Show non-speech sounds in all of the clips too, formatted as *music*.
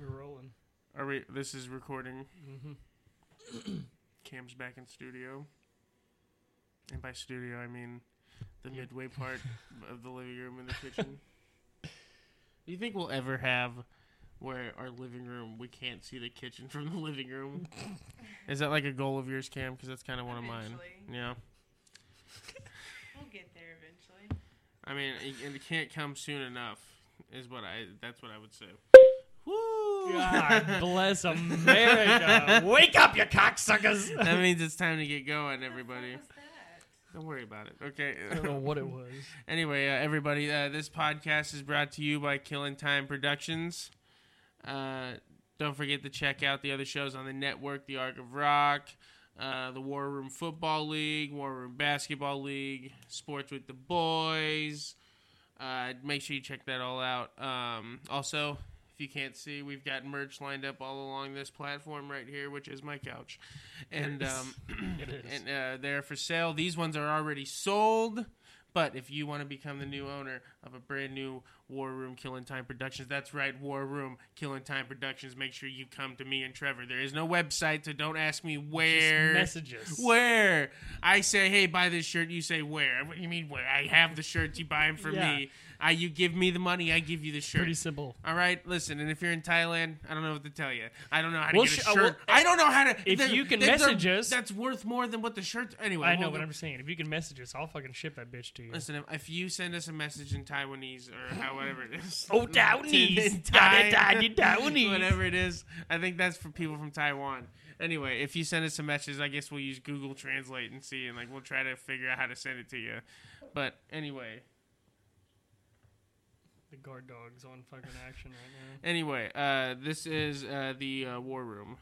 We're rolling. Are we? This is recording. Mm-hmm. Cam's back in studio, and by studio I mean the midway part *laughs* of the living room and the kitchen. Do you think we'll ever have where our living room we can't see the kitchen from the living room? Is that like a goal of yours, Cam? Because that's kind of one of mine. Eventually. Yeah. *laughs* We'll get there eventually. I mean, it- and it can't come soon enough. Is what I. That's what I would say. Woo! *laughs* God bless America. Wake up, you cocksuckers. *laughs* that means it's time to get going, everybody. the was that? Don't worry about it. Okay. I don't know what it was. Anyway, uh, everybody, uh, this podcast is brought to you by Killing Time Productions. Uh, don't forget to check out the other shows on the network: The Arc of Rock, uh, the War Room Football League, War Room Basketball League, Sports with the Boys. Uh, make sure you check that all out. Um, also, if you can't see, we've got merch lined up all along this platform right here, which is my couch, and um, *clears throat* and uh, they're for sale. These ones are already sold. But if you want to become the new owner of a brand new War Room Killing Time Productions, that's right, War Room Killing Time Productions. Make sure you come to me and Trevor. There is no website, so don't ask me where. messages. Where I say, hey, buy this shirt, you say where? What do you mean where? I have the shirts, you buy them for Yeah. me. I, you give me the money, I give you the shirt. Pretty simple. All right, listen, and if you're in Thailand, I don't know what to tell you. I don't know how to Well, get a sh- uh, shirt. well, I don't know how to. if the- you can the- the- message us- that's worth more than what the shirt. Anyway, I know, we'll go- I'm saying, if you can message us, I'll fucking ship that bitch to you. Listen, if, if you send us a message in Taiwanese or *laughs* however it is, Oh, in Taiwanese. *laughs* Thai- Da, da, da, whatever it is, I think that's for people from Taiwan. Anyway, if you send us a message, I guess we'll use Google Translate and see, and like we'll try to figure out how to send it to you. But anyway, The guard dog's on fucking action right now. anyway, uh, this is uh, the uh, war room.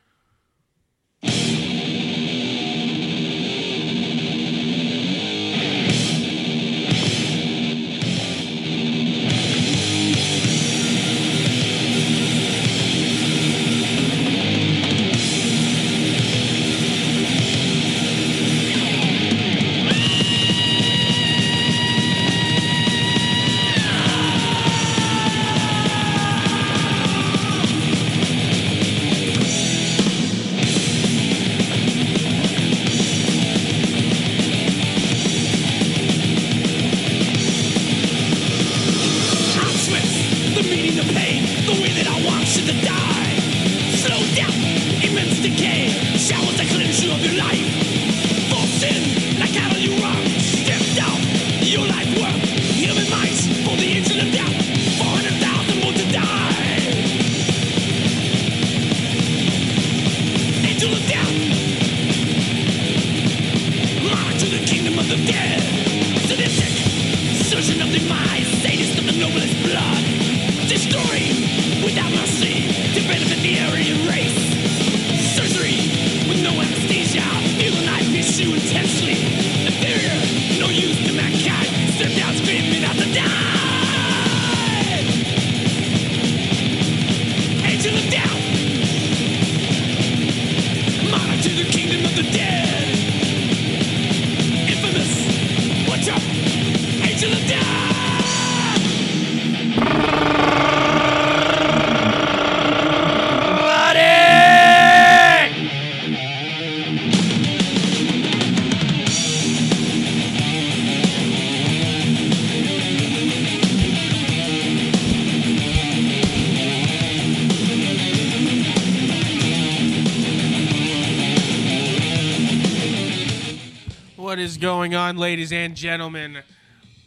Is going on, ladies and gentlemen?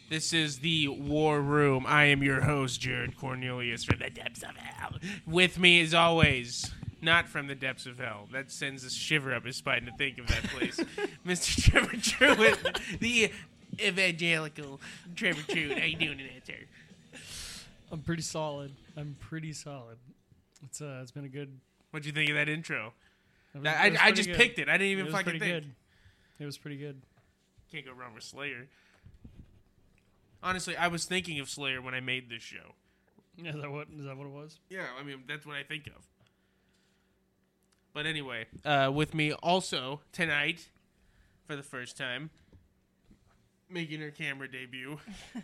This is the War Room. I am your host, Jared Cornelius from the depths of hell. With me, as always, not from the depths of hell. That sends a shiver up his spine to think of that place. *laughs* Mr. Trevor Truitt, the evangelical Trevor Truitt. How you doing today, sir? I'm pretty solid. I'm pretty solid. It's uh, it's been a good. What'd you think of that intro? it was- I, I just good. picked it. I didn't It even was fucking pretty think. good. It was pretty good. Can't go wrong with Slayer. Honestly, I was thinking of Slayer when I made this show. Is that what? Is that what it was? Yeah, I mean that's what I think of. But anyway, uh, with me also tonight for the first time, making her camera debut. *laughs*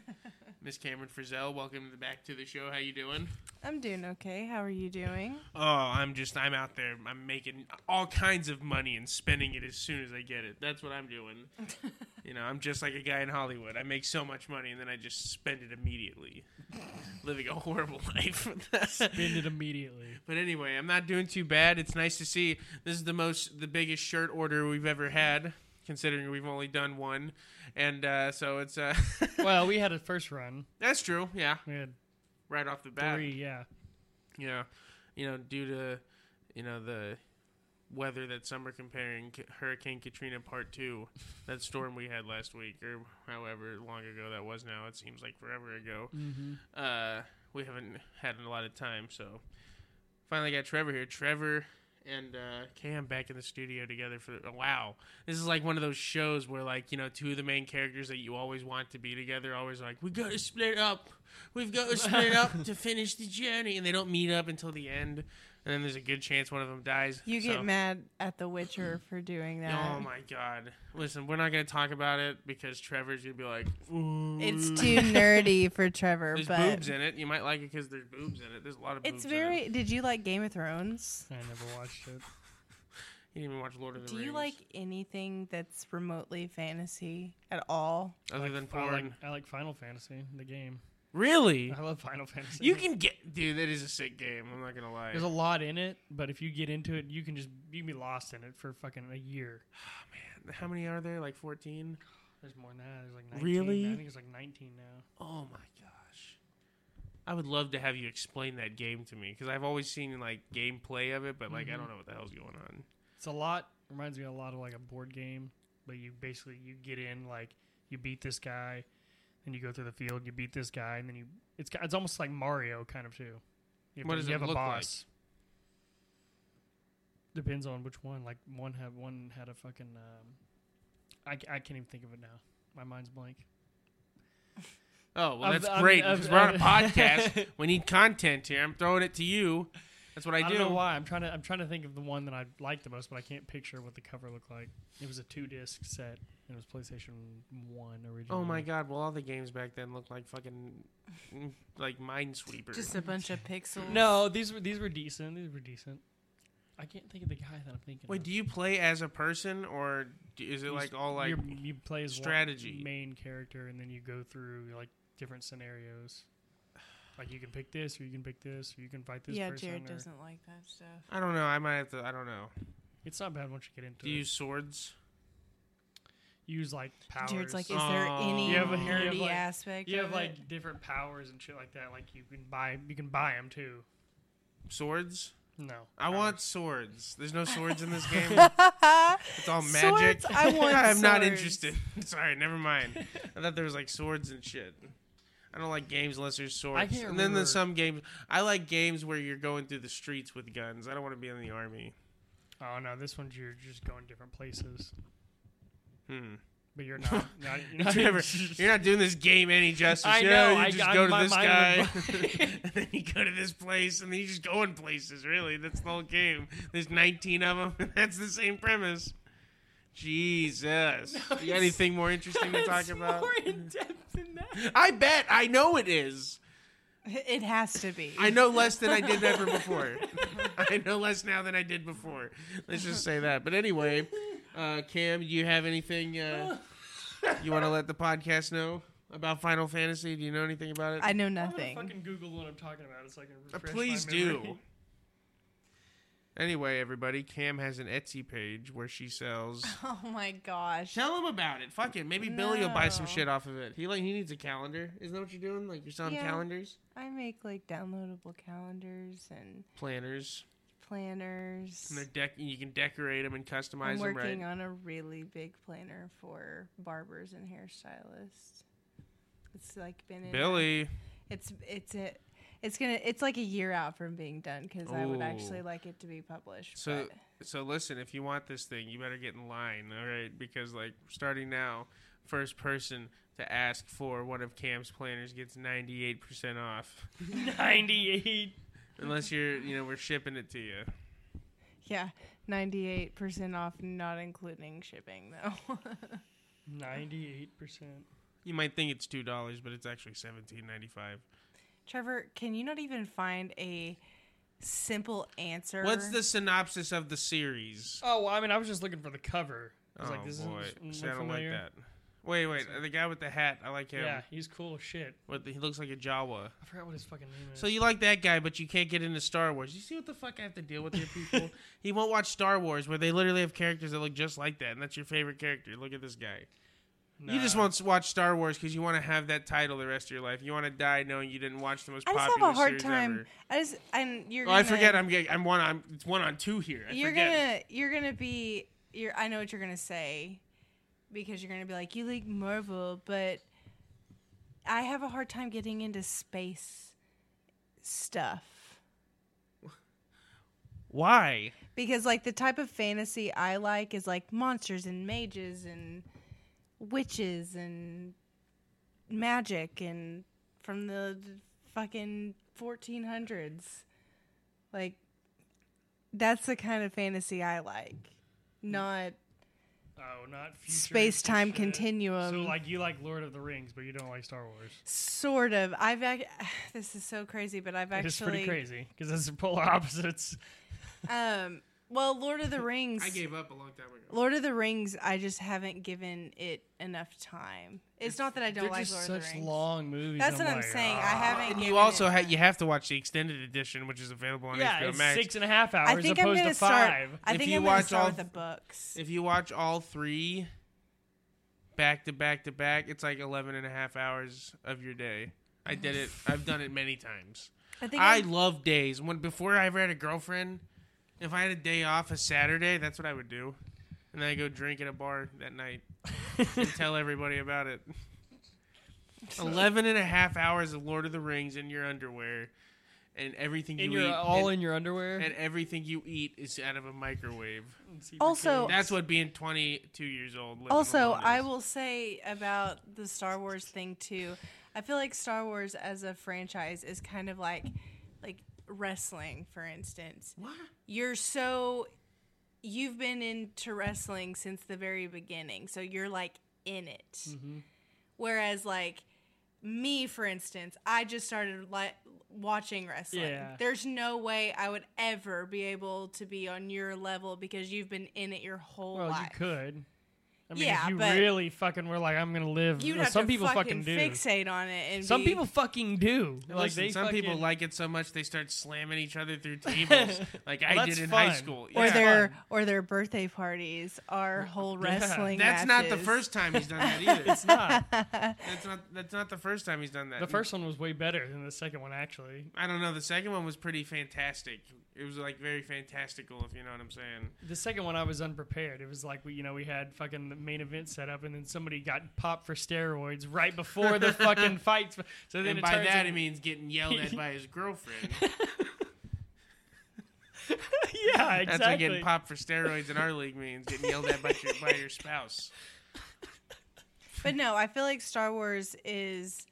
Miss Cameron Frizzell, welcome to back to the show. How you doing? I'm doing okay. How are you doing? Oh, I'm just I'm out there. I'm making all kinds of money and spending it as soon as I get it. That's what I'm doing. *laughs* you know, I'm just like a guy in Hollywood. I make so much money and then I just spend it immediately, *laughs* living a horrible *laughs* life. Spend it immediately. But anyway, I'm not doing too bad. It's nice to see. This is the most, the biggest shirt order we've ever had, considering we've only done one, and uh, so it's uh, *laughs* Well, we had a first run. that's true. Yeah, We had right off the bat. three. Yeah. Know, you know, due to you know the weather that some are comparing Hurricane Katrina Part Two, that storm we had last week, or however long ago that was. Now it seems like forever ago. Mm-hmm. uh, we haven't had a lot of time, so finally got Trevor here. Trevor and uh, Cam back in the studio together for oh, wow. This is like one of those shows where like you know two of the main characters that you always want to be together always like we got to split up, we've got to split up *laughs* to finish the journey, and they don't meet up until the end, and then there's a good chance one of them dies. You So- get mad at The Witcher *clears throat* for doing that. Oh my god! Listen, we're not gonna talk about it because Trevor's gonna be like, Ooh. It's *laughs* too nerdy for Trevor, There's but boobs in it. You might like it because there's boobs in it. There's a lot of boobs. it's in it. very. Did you like Game of Thrones? I never watched it. You didn't even watch Lord of the Do Rings. Do you like anything that's remotely fantasy at all? other than I porn? like, I like Final Fantasy, the game. Really? I love Final Fantasy. You can get, dude. That is a sick game. I'm not gonna lie. There's a lot in it, but if you get into it, you can just you can be lost in it for fucking a year. Oh, Man, how many are there? Like 14? There's more than that. There's like 19. Really? I think it's like 19 now. Oh my gosh. I would love to have you explain that game to me because I've always seen like gameplay of it, but like I Mhm. don't know what the hell's going on. It's a lot. Reminds me a lot of like a board game, but you basically you get in like you beat this guy, and you go through the field. You beat this guy, and then you it's it's almost like Mario kind of too. You have, What to- does you it have look a like? boss. Depends on which one. Like one had one had a fucking. Um, I, I can't even think of it now. My mind's blank. Oh well, that's I mean, great of- because we're on a podcast. *laughs* we need content here. I'm throwing it to you. That's what I, I, do. don't know why. I'm trying to I'm trying to think of the one that I liked the most, but I can't picture what the cover looked like. It was a two disc set. It was PlayStation One originally. Oh my god! Well, all the games back then looked like fucking mm, like Minesweeper. Just a bunch of pixels. No, these were these were decent. These were decent. I can't think of the guy that I'm thinking. Of. Wait, of. do you play as a person or do, is it You like all like? You're- play as one strategy? main character, and then you go through like different scenarios. Like you can pick this, or you can pick this, or you can fight this yeah, person. Jared or- doesn't like that stuff. I don't know. I might have to. I don't know. It's not bad once you get into Do you it. use swords? use like powers. Jared's like, is there Oh. any You have a- you have, nerdy like- aspect? you have of like it? different powers and shit like that. Like you can buy, you can buy them too. Swords? No, I powers. want swords. There's no swords in this *laughs* game. It's all magic. Swords? I want *laughs* I'm not swords. interested. *laughs* Sorry, never mind. I thought there was like swords and shit. I don't like games unless there's swords. I can't and then there's some games. I like games where you're going through the streets with guns. I don't want to be in the army. Oh no, this one's you're just going different places, Hmm. but you're not. *laughs* not, you're not Trevor, *laughs* you're not doing this game any justice. I Yeah, know, You I- just I- go to my this mind guy, would- *laughs* and then you go to this place, and then you just go in places. Really, that's the whole game. There's 19 of them. and That's the same premise. Jesus. *laughs* you got anything more interesting to *laughs* talk about? more in depth than that. I bet. I know it is. It has to be. I know less than I did ever *laughs* before. I know less now than I did before. Let's just say that. But anyway, uh, Cam, do you have anything uh, you want to let the podcast know about Final Fantasy? Do you know anything about it? I know I'm gonna nothing. fucking Google what I'm talking about. It's like a Uh, please my do. Anyway, everybody, Cam has an Etsy page where she sells. *laughs* Oh my gosh. Tell him about it. Fuck it. Maybe Billy will buy some No. shit off of it. He like he needs a calendar. Isn't that what you're doing? Like you're selling Yeah. calendars, I make like downloadable calendars and planners, planners. and they're dec- you can decorate them and customize I'm them working right. on a really big planner for barbers and hairstylists. It's like been in a- Billy, it's it's a it's gonna it's like a year out from being done because I would actually like it to be published. So- but so listen, if you want this thing, you better get in line, all right? Because like starting now, first person to ask for one of Cam's planners gets 98% off. *laughs* 98. Unless you're, you know, we're shipping it to you. Yeah, ninety-eight percent off, not including shipping though. *laughs* Ninety-eight percent. You might think it's two dollars, but it's actually seventeen ninety five. Trevor, can you not even find a simple answer? What's the synopsis of the series? Oh, well, I mean, I was just looking for the cover. I was oh like, this boy, is See, I don't familiar. like that. Wait, wait, the guy with the hat. I like him. Yeah, he's cool as shit. What the, he looks like a Jawa. I forgot what his fucking name is. So you like that guy, but you can't get into Star Wars. You see what the fuck I have to deal with here, people? *laughs* he won't watch Star Wars, where they literally have characters that look just like that, and that's your favorite character. Look at this guy. You just want to watch Star Wars because you want to have that title the rest of your life. You want to die knowing you didn't watch the most I just have a hard time. ever. I just and you're. Oh, I gonna- forget. I'm getting. I'm one. I'm. It's one on two here. I you're forget. gonna you're gonna be you're I know what you're gonna say because you're gonna be like you like Marvel, but I have a hard time getting into space stuff Why? because like the type of fantasy I like is like monsters and mages and witches and magic and from the fucking 1400s like that's the kind of fantasy I like not Oh, not space-time continuum. So, like, you like Lord of the Rings, but you don't like Star Wars. Sort of. I've ac- *sighs* this is so crazy, but I've It's pretty crazy because it's polar opposites. um well, Lord of the *laughs* Rings. I gave up a long time ago. Lord of the Rings. I just haven't given it enough time. It's not that I don't They're like just Lord such of the Rings. long movies. That's what I'm like, saying. I ah. haven't. And given you also it ha- you have to watch the extended edition, which is available on Yeah, HBO it's Max. six and a half hours I think I'm opposed gonna to start. five. I If think you I'm gonna watch start all- with the books. If you watch all three back to back to back, it's like 11 and a half hours of your day. I did it. I've done it many times. *sighs* I think I I'm- love days. When before I ever had a girlfriend, if I had a day off a Saturday, that's what I would do. And then I go drink at a bar that night and tell *laughs* everybody about it. 11 and a half hours of Lord of the Rings in your underwear and everything and you you're eat all and, in your underwear. and everything you eat is out of a microwave. Also- That's what being 22 years old. living Also, I will say about the Star Wars thing too. I feel like Star Wars as a franchise is kind of like like wrestling, for instance. What? You're so you've been into wrestling since the very beginning, so you're like in it. Mm-hmm. Whereas like me, for instance, I just started like watching wrestling. Yeah. There's no way I would ever be able to be on your level because you've been in it your whole well, life. you could. I mean, Yeah, if you but- really fucking were like, I'm gonna live. You'd uh, well, have some people fucking, fucking do. fixate on it, and Some be- people fucking do. Like Listen, they some people like it so much they start slamming each other through *laughs* tables, like I did that's in high fun. school. or their or their birthday parties are whole *laughs* Yeah. wrestling. That's not the first time he's done that *laughs* either. It's not. that's not. That's not the first time he's done that. the first one was way better than the second one, actually. I don't know. The second one was pretty fantastic. It was like very fantastical, if you know what I'm saying. The second one, I was unprepared. It was like we, you know, we had fucking the main event set up, and then somebody got popped for steroids right before the fucking *laughs* fights. So then and by that, in- he means getting yelled at by his *laughs* girlfriend. *laughs* yeah, exactly. That's what getting popped for steroids in our league means. Getting yelled at by your, by your spouse. But no, I feel like Star Wars is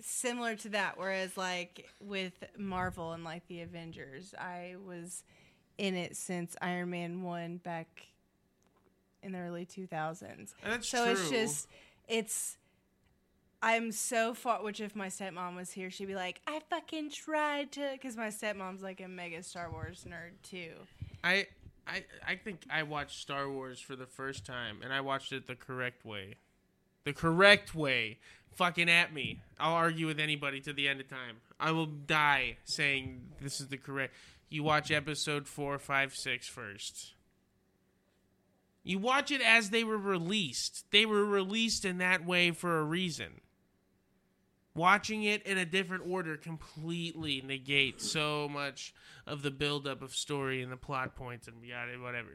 similar to that. Whereas, like with Marvel and like the Avengers, I was in it since Iron Man one back in the early two thousands. And that's So true. it's just it's. I'm so far. Which if my stepmom was here, she'd be like, "I fucking tried to," because my stepmom's like a mega Star Wars nerd too. I, I, I think I watched Star Wars for the first time, and I watched it the correct way. The correct way. Fucking at me. I'll argue with anybody to the end of time. I will die saying this is the correct. You watch episode four, five, six first. You watch it as they were released. They were released in that way for a reason. Watching it in a different order completely negates so much of the buildup of story and the plot points and yada whatever.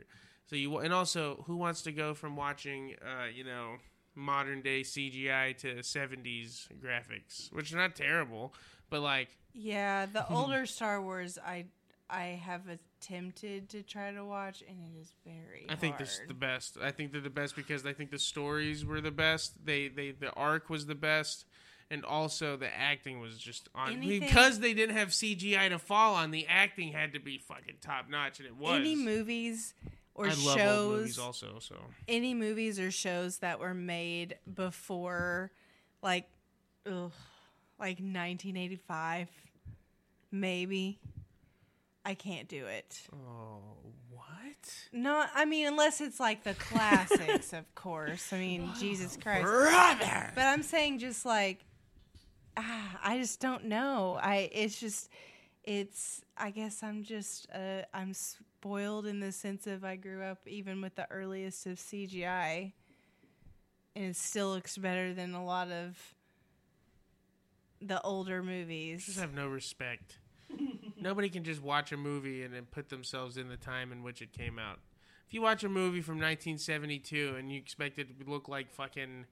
So you and also who wants to go from watching, uh, you know, modern day CGI to '70s graphics, which are not terrible, but like Yeah, the *laughs* older Star Wars, I I have attempted to try to watch, and it is very. I think hard. this is the best. I think they're the best because I think the stories were the best. They they the arc was the best, and also the acting was just on Anything- because they didn't have CGI to fall on. The acting had to be fucking top notch, and it was. Any movies or I love shows old movies also. So any movies or shows that were made before like ugh, like 1985 maybe I can't do it. oh what? No, I mean unless it's like the classics, of *laughs* course. I mean, Jesus Christ. Brother. But I'm saying just like ah, I just don't know. I it's just it's I guess I'm just uh I'm spoiled in the sense of I grew up even with the earliest of CGI and it still looks better than a lot of the older movies. Just have no respect. Nobody can just watch a movie and then put themselves in the time in which it came out. If you watch a movie from 1972 and you expect it to look like fucking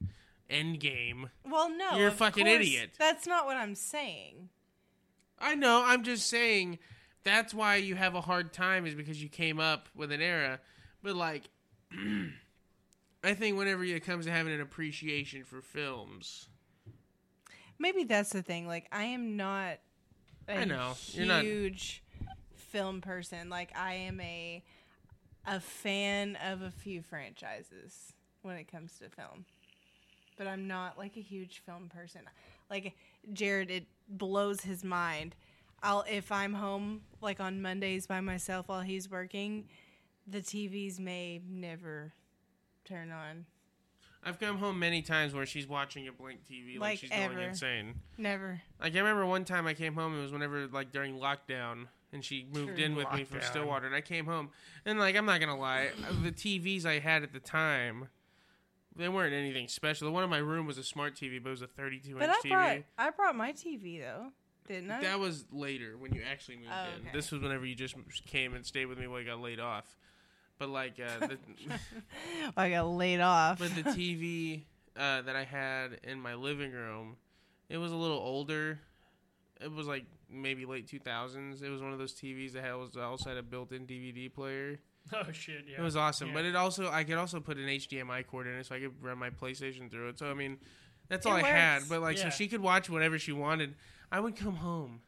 Endgame, well, no. You're a fucking course, idiot. That's not what I'm saying. I know. I'm just saying that's why you have a hard time is because you came up with an era. But like, *clears throat* I think whenever it comes to having an appreciation for films, Maybe that's the thing. Like, I am not I know. You're not- huge film person. Like, I am a a fan of a few franchises when it comes to film, but I'm not like a huge film person. Like Jared, it blows his mind. I'll if I'm home like on Mondays by myself while he's working, the TVs may never turn on. I've come home many times where she's watching a blank TV like, Like she's ever. going insane. Never. Like I remember one time I came home. It was whenever like during lockdown, and she moved in with me from Stillwater, and I came home, and like I'm not gonna lie, the TVs I had at the time, they weren't anything special. The one in my room was a smart TV, but it was a 32 But inch I TV. brought I brought my TV though, didn't I? That was later when you actually moved Oh, in. okay. This was whenever you just came and stayed with me while you got laid off. But like, uh, the, *laughs* I got laid off. but the TV uh, that I had in my living room, it was a little older. It was like maybe late two thousands. It was one of those TVs that had was also had a built-in DVD player. *laughs* Oh shit! Yeah, It was awesome, Yeah. but it also I could also put an HDMI cord in it, so I could run my PlayStation through it. So I mean, that's all It I had. But like, Yeah. so she could watch whatever she wanted. I would come home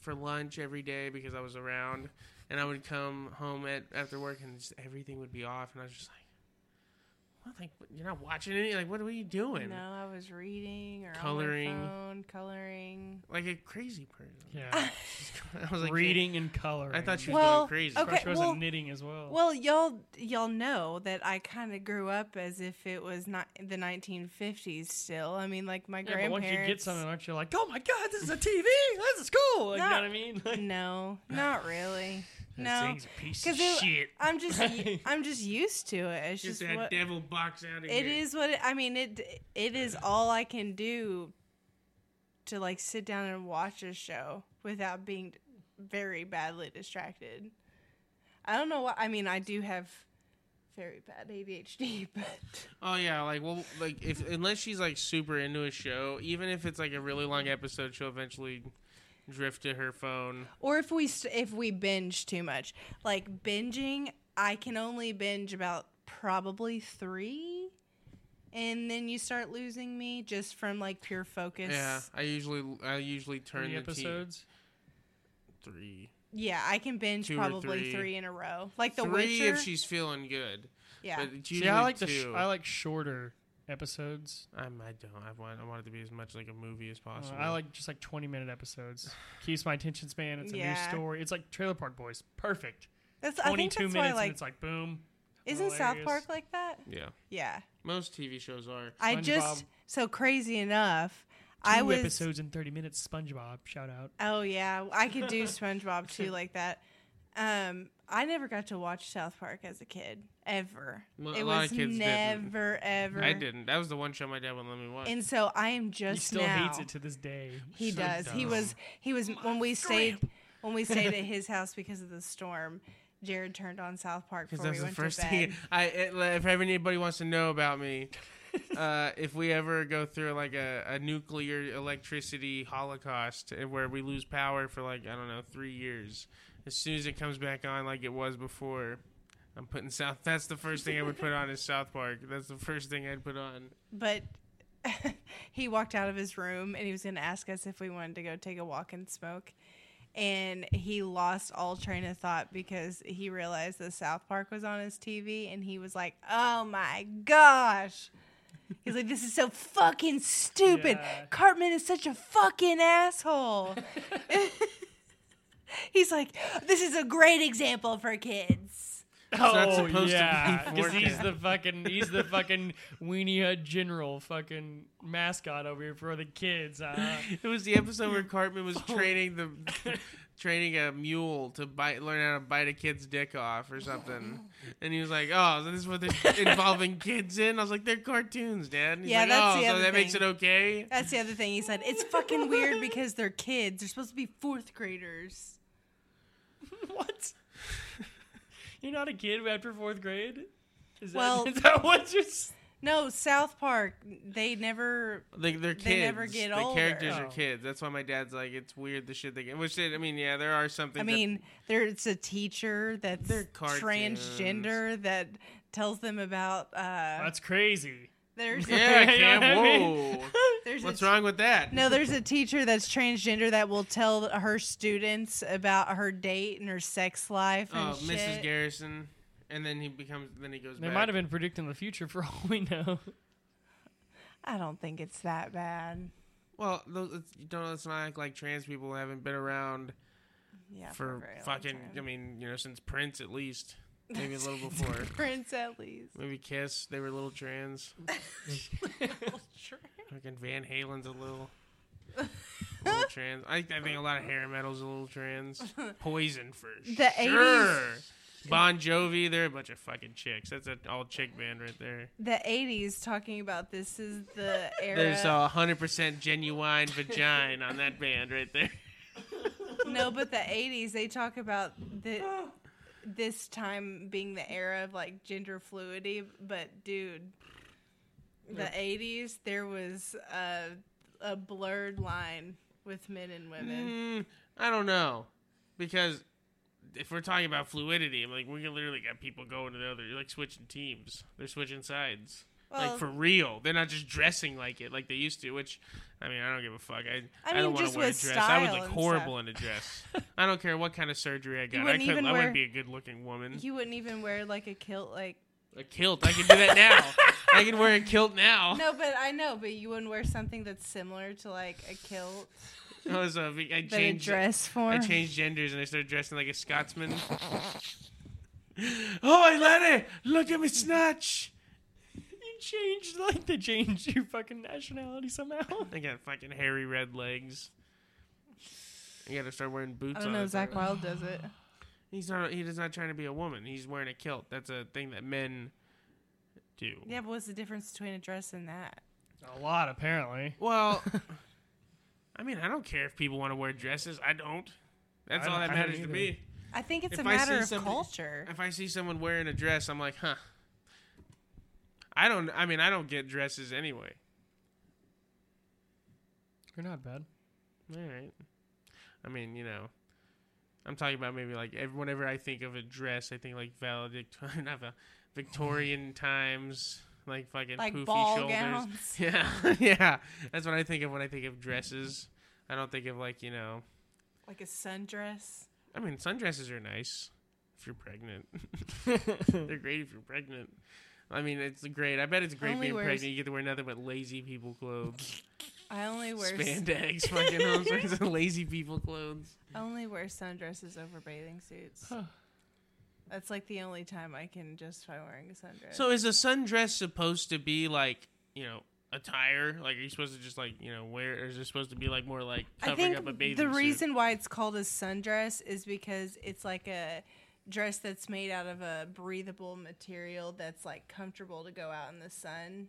for lunch every day because I was around, and I would come home at after work, and just, everything would be off, and I was just like, "What? Like you're not watching any? Like what are you doing? no, I was reading or Coloring. on my phone, coloring. Like a crazy person." yeah. *laughs* I was like, reading and coloring. I thought she was Well, going crazy. okay. She was well- knitting as well. Well, y'all y'all know that I kind of grew up as if it was not the 1950s. Still, I mean, like my yeah, but grandparents. once you get something, aren't you like, oh my god, this is a TV. This is cool. Like, you know what I mean? Like, *laughs* No, not really. No, thing's a piece 'Cause of it- shit. I'm just *laughs* I'm just used to it. It's Get just that what devil box out of it here. is. What it, I mean it it is all I can do to like sit down and watch a show without being very badly distracted. I don't know what I mean. I do have very bad ADHD, *laughs* but Oh yeah, like well, like if unless she's like super into a show, even if it's like a really long episode, she'll eventually drift to her phone. or if we st- if we binge too much, like binging, I can only binge about probably three, and then you start losing me just from like pure focus. Yeah, I usually I usually turn Three the episodes. T- three, Yeah, I can binge Two probably three. three. in a row, like The three Witcher. if she's feeling good. yeah, But See, I like the sh- I like shorter episodes. I'm, I don't. I want. I want it to be as much like a movie as Uh, possible. I like just like twenty minute episodes. *sighs* Keeps my attention span. It's a Yeah. new story. It's like Trailer Park Boys. Perfect. that's, I think two that's minutes why like and it's like boom. isn't South. Park like that? Yeah, Yeah, most TV shows are. I SpongeBob. just so crazy enough. Two I was episodes in thirty minutes. SpongeBob. Shout out. Oh yeah, I could do *laughs* SpongeBob too like that. Um, I never got to watch South Park as a kid ever. Well, it a lot was of kids didn't. never ever. I didn't. That was the one show my dad wouldn't let me watch. And so I am just He still now. hates it to this day. He So does. He was he was when we stayed when we stayed *laughs* at his house because of the storm. Jared turned on South Park Because before that's we the first thing. *laughs* I it, if anybody wants to know about me, uh, *laughs* if we ever go through like a, a nuclear electricity holocaust uh, where we lose power for like I don't know three years, as soon as it comes back on like it was before, I'm putting South. That's the first thing I would put on is South Park. That's the first thing I'd put on. But *laughs* he walked out of his room and he was going to ask us if we wanted to go take a walk and smoke. And he lost all train of thought because he realized that South Park was on his TV and he was like, oh my gosh. He's like, this is so fucking stupid. Yeah. Cartman is such a fucking asshole. *laughs* *laughs* He's like, this is a great example for kids. not oh supposed to yeah, for because he's kids. the fucking he's the fucking weenie hut general fucking mascot over here for the kids. Huh? *laughs* It was the episode where Cartman was oh. training the *laughs* training a mule to bite, learn how to bite a kid's dick off or something. *laughs* And he was like, "Oh, so this is what they're involving kids in." I was like, "They're cartoons, Dad." And he's Yeah, like, that's oh, the so other that makes it thing. okay. That's the other thing he said. It's fucking weird because they're kids. They're supposed to be fourth graders. What? *laughs* You're not a kid after fourth grade? Is that, Well- is that what you're? s- No, South Park. They never. Like they're kids. They never get the older. characters are Oh. kids. That's why my dad's like, it's weird the shit they get. Which I mean, yeah, there are something. I mean, there's a teacher that's They're transgender that tells them about. Uh, That's crazy. There's *laughs* yeah, *laughs* You know Cam. I mean? Whoa, *laughs* there's what's a, wrong with that? No, there's a teacher that's transgender that will tell her students about her date and her sex life and Oh, shit. Mrs. Garrison, and then he becomes. Then he goes. They back. might have been predicting the future for all we know. I don't think it's that bad. Well, those, it's, you don't. Let's not act like trans people haven't been around Yeah, for a very long fucking. I mean, you know, since Prince at least, maybe a little before. Prince at least. maybe Kiss, they were a little trans. *laughs* Fucking Van Halen's a little, a little trans. I, I think a lot of hair metal's a little trans. *laughs* Poison for The sure. Bon Jovi, they're a bunch of fucking chicks. That's an all chick band right there. the 80s talking about this is the *laughs* era There's a hundred percent genuine vagina on that band right there. no but the 80s they talk about the this time being the era of like gender fluidity but dude the 80s there was a, a blurred line with men and women Mm, I don't know, because if we're talking about fluidity, I'm like we can literally got people going to the other, like switching teams. They're switching sides, Well- like for real. They're not just dressing like it like they used to. Which, I mean, I don't give a fuck. I I I, mean, don't want to wear a dress. I would look horrible in a dress. *laughs* I don't care what kind of surgery I got. I wouldn't couldn't. even I wouldn't be a good looking woman. you wouldn't even wear like a kilt like A kilt. I can do that now. I can wear a kilt now. no but i know but you wouldn't wear something that's similar to like a kilt *laughs* I was uh, I a changed. dress form I changed genders and I started dressing like a Scotsman. *laughs* oh, I let it. look at me snatch. You changed like they changed your fucking nationality somehow. *laughs* I got fucking hairy red legs. You gotta start wearing boots. i don't all know the zach time. wild does it *sighs* He's not. He's not trying to be a woman. He's wearing a kilt. That's a thing that men do. yeah but what's the difference between a dress and that A lot, apparently. Well, *laughs* I mean, I don't care if people want to wear dresses. I don't. That's I all don't- that I don't matters to either. me. i think it's If a I matter of somebody- culture If I see someone wearing a dress, I'm like, huh. I don't. I mean, I don't get dresses anyway. You're not bad. All right. I mean, you know, I'm talking about maybe like ev- whenever I think of a dress, I think like valedictorian, *laughs* not val- Victorian *laughs* times, like fucking like poofy ball shoulders. gowns *laughs* Yeah, yeah. That's what I think of when I think of dresses. I don't think of like you know. like a sundress I mean, sundresses are nice if you're pregnant. They're great if you're pregnant. I mean, it's great. I bet it's great Only being wears- pregnant. You get to wear nothing but lazy people clothes, *laughs* i only wear spandex, *laughs* fucking all sorts of lazy people clothes. I only wear sundresses over bathing suits that's like the only time i can justify wearing a sundress So is a sundress supposed to be like you know attire? Like, are you supposed to just like you know wear? Or is it supposed to be like more like I covering think up a bathing the suit? reason why it's called a sundress is because it's like a dress that's made out of a breathable material that's like comfortable to go out in the sun,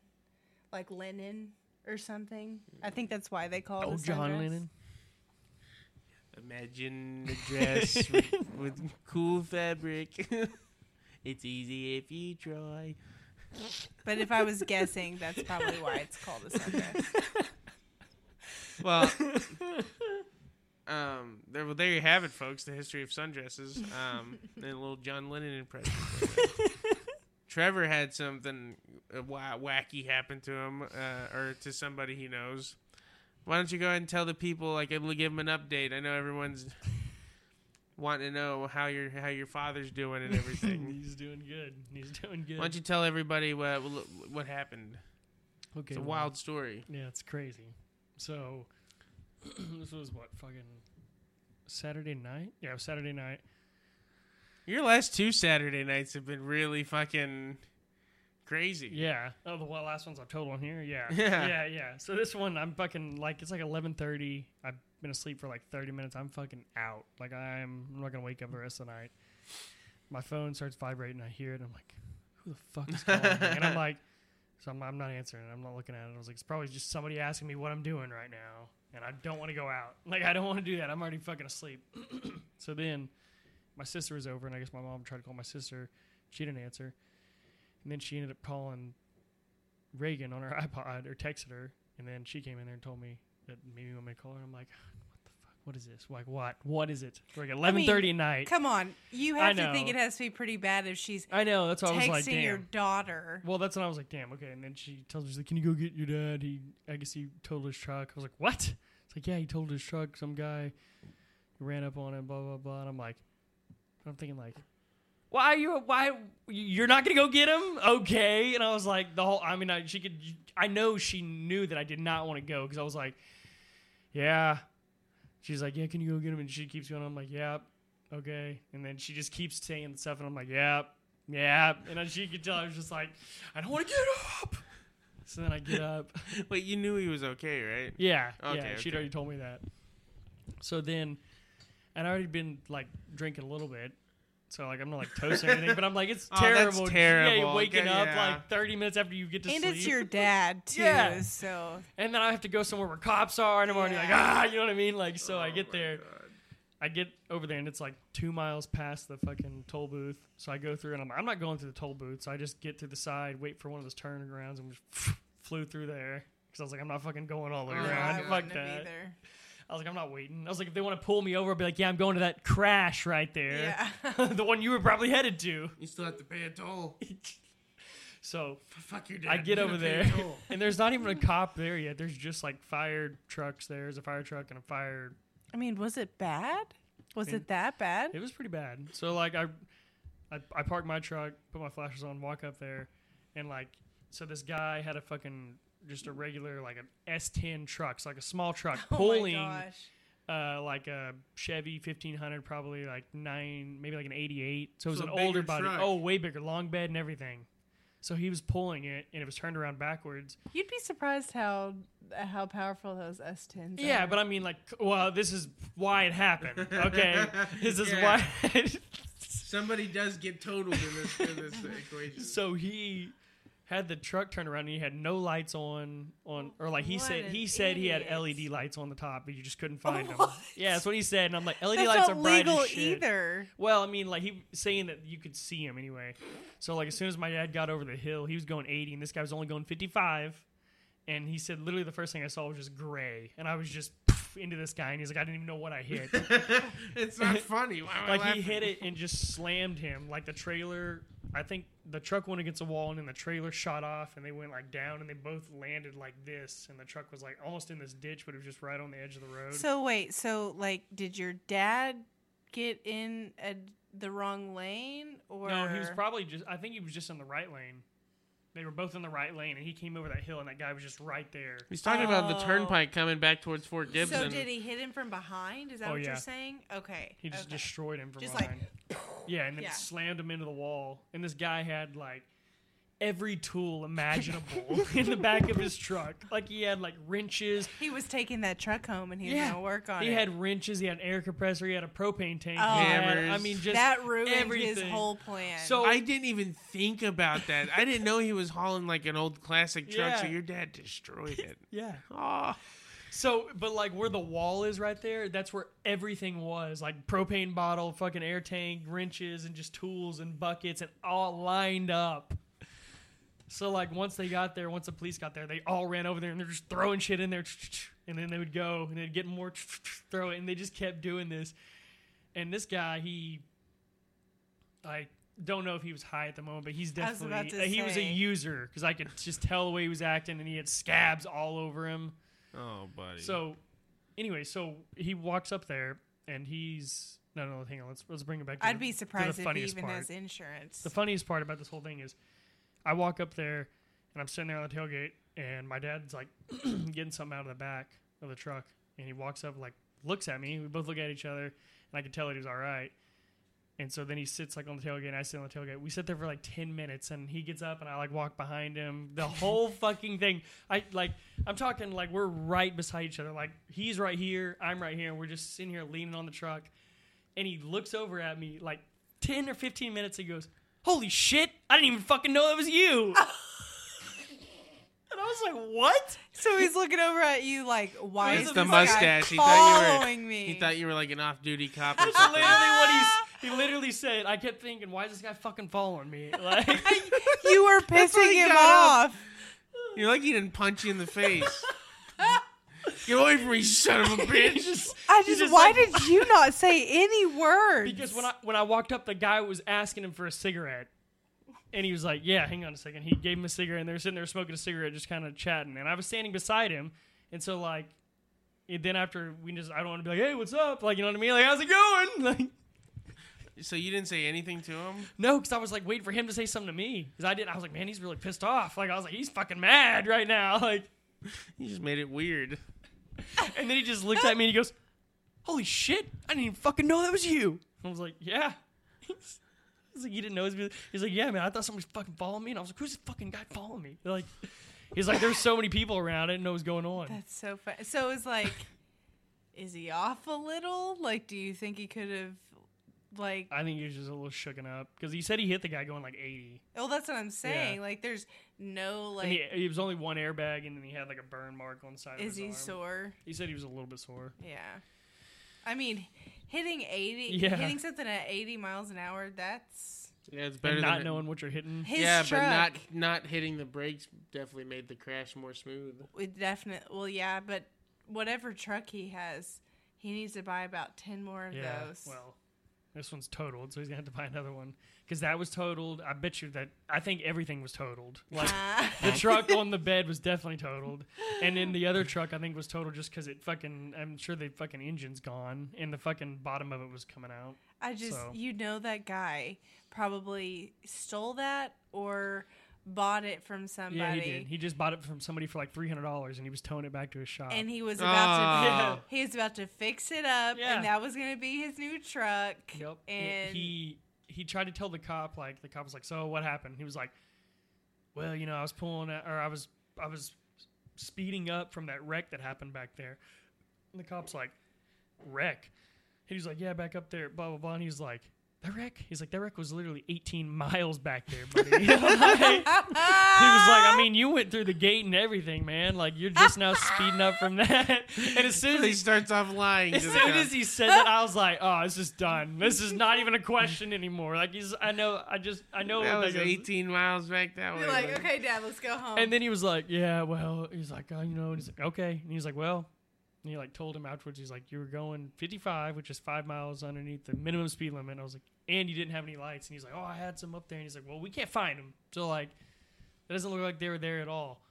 like linen or something. I think that's why they call it Oh, John sundress. Lennon. Imagine a dress with, *laughs* with cool fabric. *laughs* it's easy if you try. But if I was guessing, that's probably why it's called a sundress. *laughs* Well, um, there, well, there you have it, folks. The history of sundresses. Um, *laughs* and a little John Lennon impression. *laughs* Trevor had something uh, wacky happen to him uh, or to somebody he knows. Why don't you go ahead and tell the people, like, it'll give them an update? I know everyone's *laughs* wanting to know how your how your father's doing and everything. He's doing good. He's doing good. Why don't you tell everybody what what happened? okay, It's a well, wild story. Yeah, it's crazy. So *clears throat* this was what fucking Saturday night. Yeah, it was Saturday night. Your last two Saturday nights have been really fucking crazy. Yeah. Oh, the well, last ones I've told on here. Yeah. *laughs* Yeah. Yeah. Yeah. So this one, I'm fucking like it's like 11:30. I've been asleep for like 30 minutes. I'm fucking out. Like I'm, I'm not gonna wake up the rest of the night. My phone starts vibrating. I hear it. I'm like, who the fuck is calling me? And I'm *laughs* like, so I'm, I'm not answering it. I'm not looking at it. I was like, it's probably just somebody asking me what I'm doing right now, and I don't want to go out. *laughs* Like I don't want to do that. I'm already fucking asleep. *clears throat* so then, my sister was over, and I guess my mom tried to call my sister. She didn't answer. And then she ended up calling Reagan on her *laughs* iPod or texted her. And then she came in there and told me that maybe me to call her. I'm like, what the fuck? What is this? Like, what? What is it? Like 11:30 at night. Come on, you I have to think it has to be pretty bad if she's I know. That's why I was texting like, damn. your daughter. Well, that's when I was like, damn, okay. And then she tells me, she's like, can you go get your dad? He, I guess he totaled his truck. I was like, what? Like, yeah, he told his truck. Some guy ran up on him, blah, blah, blah. And I'm like, I'm thinking, like, why are you, why, you're not to go get him? Okay. And I was like, the whole, I mean, I, she could, I know she knew that I did not want to go because I was like, yeah. She's like, yeah, can you go get him? And she keeps going. I'm like, yeah, okay. And then she just keeps saying stuff, and I'm like, yeah, yeah. And she could tell I was just like, I don't want to get up. *laughs* So then I get up. *laughs* Wait, you knew he was okay, right? Yeah, Okay, yeah. She'd okay. already told me that. So then, and I already been like drinking a little bit. So like I'm not like toast or anything, but I'm like it's *laughs* Oh, that's terrible. Yeah, you're waking Yeah, up yeah. like 30 minutes after you get to and sleep, And it's your dad too. Yeah. So and then I have to go somewhere where cops are, and I'm already like ah, you know what I mean? Like so I Oh get there. God. I get over there and it's like two miles past the fucking toll booth. So I go through and I'm, I'm not going through the toll booth. So I just get to the side, wait for one of those turnarounds, and just *laughs* flew through there. Because I was like, I'm not fucking going all the way Oh, around. I Fuck wouldn't that. either. I was like, I'm not waiting. I was like, if they want to pull me over, I'll be like, yeah, I'm going to that crash right there. Yeah. *laughs* the one you were probably headed to. You still have to pay a toll. *laughs* So F- Fuck your dad. I get You over there, and there's not even a cop there yet. There's just like fire trucks there. There's a fire truck and a fire I mean, was it bad? Was mean, it that bad? It was pretty bad. So like I, I, I parked my truck, put my flashers on, walk up there, and like so this guy had a fucking just a regular like an S10 truck, so like a small truck pulling *laughs* Oh my gosh. uh like a Chevy 1500, probably like nine, maybe like an 88. So it was So an a bigger older body. truck. Oh, way bigger, long bed and everything. So he was pulling it, and it was turned around backwards. You'd be surprised how how powerful those S10s Yeah, are. but I mean, like, well, this is why it happened. Okay, *laughs* this is Yeah. why. Somebody does get totaled in this, in this *laughs* equation. so he had the truck turned around and he had no lights on on or like he What said he said he had. LED lights on the top but you just couldn't find them. Yeah, that's what he said and I'm like LED That's lights not are bright legal as shit. either. Well, I mean like he saying that you could see him anyway. So like as soon as my dad got over the hill, he was going 80 and this guy was only going 55 and he said literally the first thing I saw was just gray and I was just into this guy and he's like I didn't even know what I hit. *laughs* it's not *laughs* funny. Why am I like he hit it and just slammed him like the trailer i think the truck went against a wall and then the trailer shot off and they went like down and they both landed like this and the truck was like almost in this ditch but it was just right on the edge of the road So wait, so like, did your dad get in a, the wrong lane, or no he was probably just i think he was just in the right lane they were both in the right lane and he came over that hill and that guy was just right there He's talking about the Oh. turnpike coming back towards Fort Gibson. So did he hit him from behind? Is that Oh, what yeah. you're saying? Okay. he just okay. destroyed him from Just like- behind yeah and then Yeah. slammed him into the wall and this guy had like every tool imaginable *laughs* *laughs* in the back of his truck like he had like wrenches He was taking that truck home and he was Yeah. gonna work on He it. had wrenches. He had an air compressor. He had a propane tank. Oh. he had, I Hammers. mean, just that ruined his whole plan. So- I didn't even think about that. I didn't know he was hauling like an old classic truck. So Yeah. your dad destroyed it. *laughs* yeah. Oh, So, but like where the wall is right there, that's where everything was. Like propane bottle, fucking air tank, wrenches, and just tools and buckets, and all lined up. So like once they got there, once the police got there, they all ran over there and they're just throwing shit in there, and then they would go and they'd get more, throw it, and they just kept doing this. And this guy, he, I don't know if he was high at the moment, but he's I was definitely uh, he was a user because I could just tell the way he was acting, and he had scabs all over him. Oh, buddy. So, anyway, so he walks up there, and he's no, no, hang on. Let's let's bring it back. To I'd the, be to surprised the if he even part. has insurance. The funniest part about this whole thing is, I walk up there, and I'm sitting there on the tailgate, and my dad's like *clears throat* getting something out of the back of the truck, and he walks up, like looks at me. We both look at each other, and I can tell that he's all right. And so then he sits like on the tailgate, and I sit on the tailgate. We sit there for like ten minutes, and he gets up, and I like walk behind him. The *laughs* whole fucking thing. I like. I'm talking like we're right beside each other. Like he's right here, I'm right here, and we're just sitting here leaning on the truck. And he looks over at me like ten or fifteen minutes. He goes, "Holy shit! I didn't even fucking know that was you." *laughs* and I was like, "What?" so he's looking over at you like, why It's is the this guy mustache. He thought you were- following me? he thought you were like an off-duty cop or That's something. literally what he *laughs* he literally said. I kept thinking, "Why is this guy fucking following me?" *laughs* Like. you were pissing he him got off. You're like he didn't punch you in the face. Get away from me, son of a bitch. *laughs* just- I he just, why like- did you not say any *laughs* words? Because when I when I walked up, the guy was asking him for a cigarette, and he was like, "Yeah, hang on a second. He gave him a cigarette, and they were sitting there smoking a cigarette, just kind of chatting. And I was standing beside him, and so like, and then after we just, I don't want to be like, "Hey, what's up?" Like, you know what I mean? Like, how's it going? *laughs* Like, So you didn't say anything to him? no, because I was like waiting for him to say something to me. Because I did. I was like, man, he's really pissed off. Like, I was like, he's fucking mad right now. Like, You just made it weird. *laughs* and then he just looked at me and he goes, "Holy shit! I didn't even fucking know that was you." I was like, "Yeah." *laughs* He's, like, "You didn't know it was me." He's like, "Yeah, man. I thought somebody was fucking following me." And I was like, "Who's this fucking guy following me?" They're like, he's like, "There's so many people around. I didn't know what was going on." That's so fun. So it's like, *laughs* is he off a little? Like, do you think he could have, like, I think he was just a little shooken up because he said he hit the guy going like 80. oh, that's what I'm saying. Yeah. Like, there's no like, and he, he was only one airbag, and then he had like a burn mark on the side of is his he arm. sore? He said he was a little bit sore. Yeah. I mean, hitting 80, Yeah. hitting something at 80 miles an hour, that's Yeah, it's better And than not knowing what you're hitting. his yeah, truck. but not not hitting the brakes definitely made the crash more smooth. It definitely. Well, yeah, but whatever truck he has, he needs to buy about 10 more of Yeah. those. Well, this one's totaled, so he's gonna have to buy another one because that was totaled. I bet you that I think everything was totaled. *laughs* Like Ah. the truck on the bed was definitely totaled, and then the other truck I think was totaled just because it fucking. I'm sure the fucking engine's gone and the fucking bottom of it was coming out. I just, So- you know, that guy probably stole that or bought it from somebody. Yeah, he did. He just bought it from somebody for like three hundred dollars, and he was towing it back to his shop. and he was about Oh. to he was about to fix it up Yeah. and that was going to be his new truck Yep. and he he tried to tell the cop like the cop was like, "So what happened?" He was like, "Well, you know, I was pulling at, or I was I was speeding up from that wreck that happened back there." And the cop's like, "Wreck?" He was like, "Yeah, back up there." Blah blah blah. And he's like, "That wreck?" He's like, "That wreck was literally 18 miles back there, buddy." *laughs* Like, he was like, "I mean, you went through the gate and everything, man. Like you're just now speeding up from that." *laughs* And as soon as he he starts off lying. as soon cop. as he said that, I was like, "Oh, this is done. This is not even a question anymore." Like he's, I know, I just, I know. that was 18 miles back that way. you're like bud. okay dad let's go home And then he was like, "Yeah, well," he's like, oh, "You know," and he's like, "Okay," and he's like, "Well," and he like told him afterwards, he's like, "You were going 55, which is five miles underneath the minimum speed limit." And I was like, "And you didn't have any lights," and he's like, "Oh, I had some up there," and he's like, "Well, we can't find them, so like, it doesn't look like they were there at all."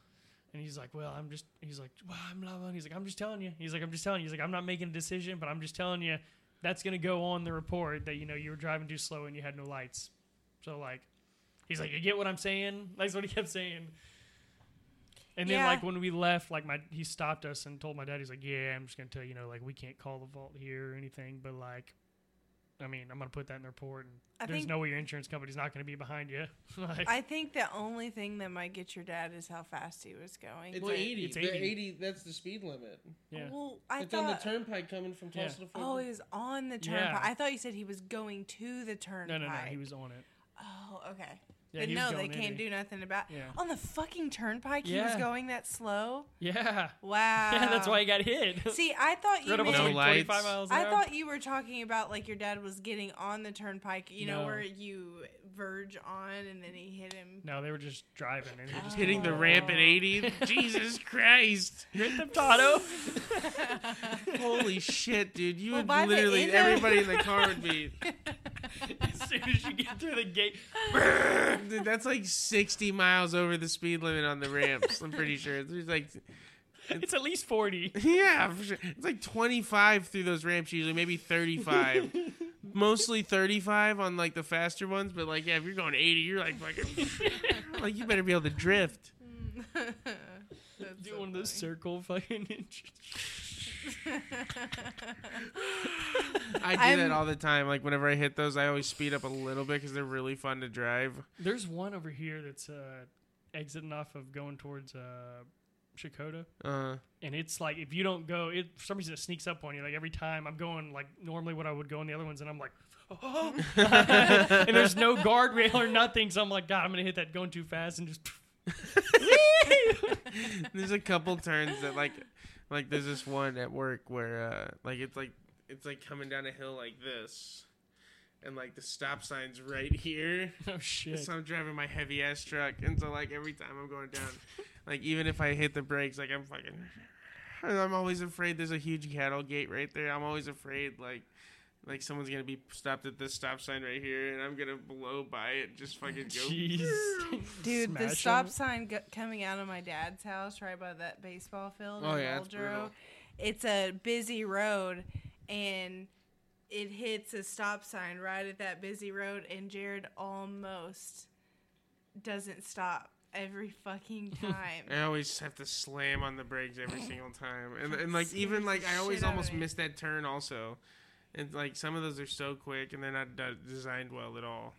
And he's like, "Well, I'm just," he's like, "Well, I'm blah." He's like, "I'm just telling you." He's like, "I'm just telling you." He's like, "I'm not making a decision, but I'm just telling you." That's gonna go on the report that you know you were driving too slow and you had no lights. So like, he's like, "You get what I'm saying?" That's what he kept saying. And then Yeah. like when we left, like my he stopped us and told my dad, he's like, "Yeah, I'm just gonna tell you, you know, like we can't call the vault here or anything, but like, I mean, I'm gonna put that in the report, and I there's think- no way your insurance company's not gonna be behind you." *laughs* like, i think the only thing that might get your dad is how fast he was going It's Well, 80. it's The 80. 80. That's the speed limit. yeah, well i it's on the thought turnpike coming from Yeah. Tulsa to Fort oh Worth. he was on the Yeah. turnpike i thought you said he was going to the turnpike no, no, no, he was on it. oh okay Yeah, but no, they can't 80. do nothing about. Yeah. On the fucking turnpike, he was going that slow. Yeah. Wow. *laughs* Yeah, that's why he got hit. See, I thought you Right meant. No like 25 lights. miles an I hour. thought you were talking about like your dad was getting on the turnpike, you know, where you verge on and then he hit him. No, they were just driving and he just Hitting the ramp at Oh. 80. *laughs* Jesus Christ. Grand Theft Auto. Holy shit, dude. You Well, would by literally, everybody in the car would be. *laughs* as soon as you get through the gate, Dude, that's like 60 miles over the speed limit on the ramps. I'm pretty sure. It's like, it's at least 40. *laughs* yeah, for sure. It's like 25 through those ramps usually, maybe 35. *laughs* Mostly 35 on like the faster ones, but like, yeah, if you're going 80, you're like fucking. *laughs* like, you better be able to drift. That's Do so one of those circle fucking. I do I'm- that all the time. Like, whenever I hit those, I always speed up a little bit because they're really fun to drive. There's one over here that's uh, exiting off of going towards uh, Shakota. Uh, and it's like if you don't go, it for some reason it sneaks up on you. Like every time I'm going like normally what I would go on the other ones, and I'm like, oh, *laughs* and there's no guardrail or nothing. So I'm like, God, I'm gonna hit that going too fast and just. *laughs* *laughs* there's a couple turns that like like there's this one at work where uh like it's like it's like coming down a hill like this and like the stop sign's right here *laughs* oh shit! so i'm driving my heavy ass truck and so like every time i'm going down like even if i hit the brakes like i'm fucking i'm always afraid there's a huge cattle gate right there i'm always afraid like like someone's gonna be stopped at this stop sign right here and i'm gonna blow by it and just fucking go *laughs* Jeez, *laughs* Dude, the Smash stop 'em. sign go- coming out of my dad's house, right by that baseball field Oh, in yeah, it's Muldrow, it's a busy road, and it hits a stop sign right at that busy road, and Jared almost doesn't stop every fucking *laughs* time. I always have to slam on the brakes every single time, and and like even like I always Shit out of almost miss that turn also, and like some of those are so quick and they're not d- designed well at all.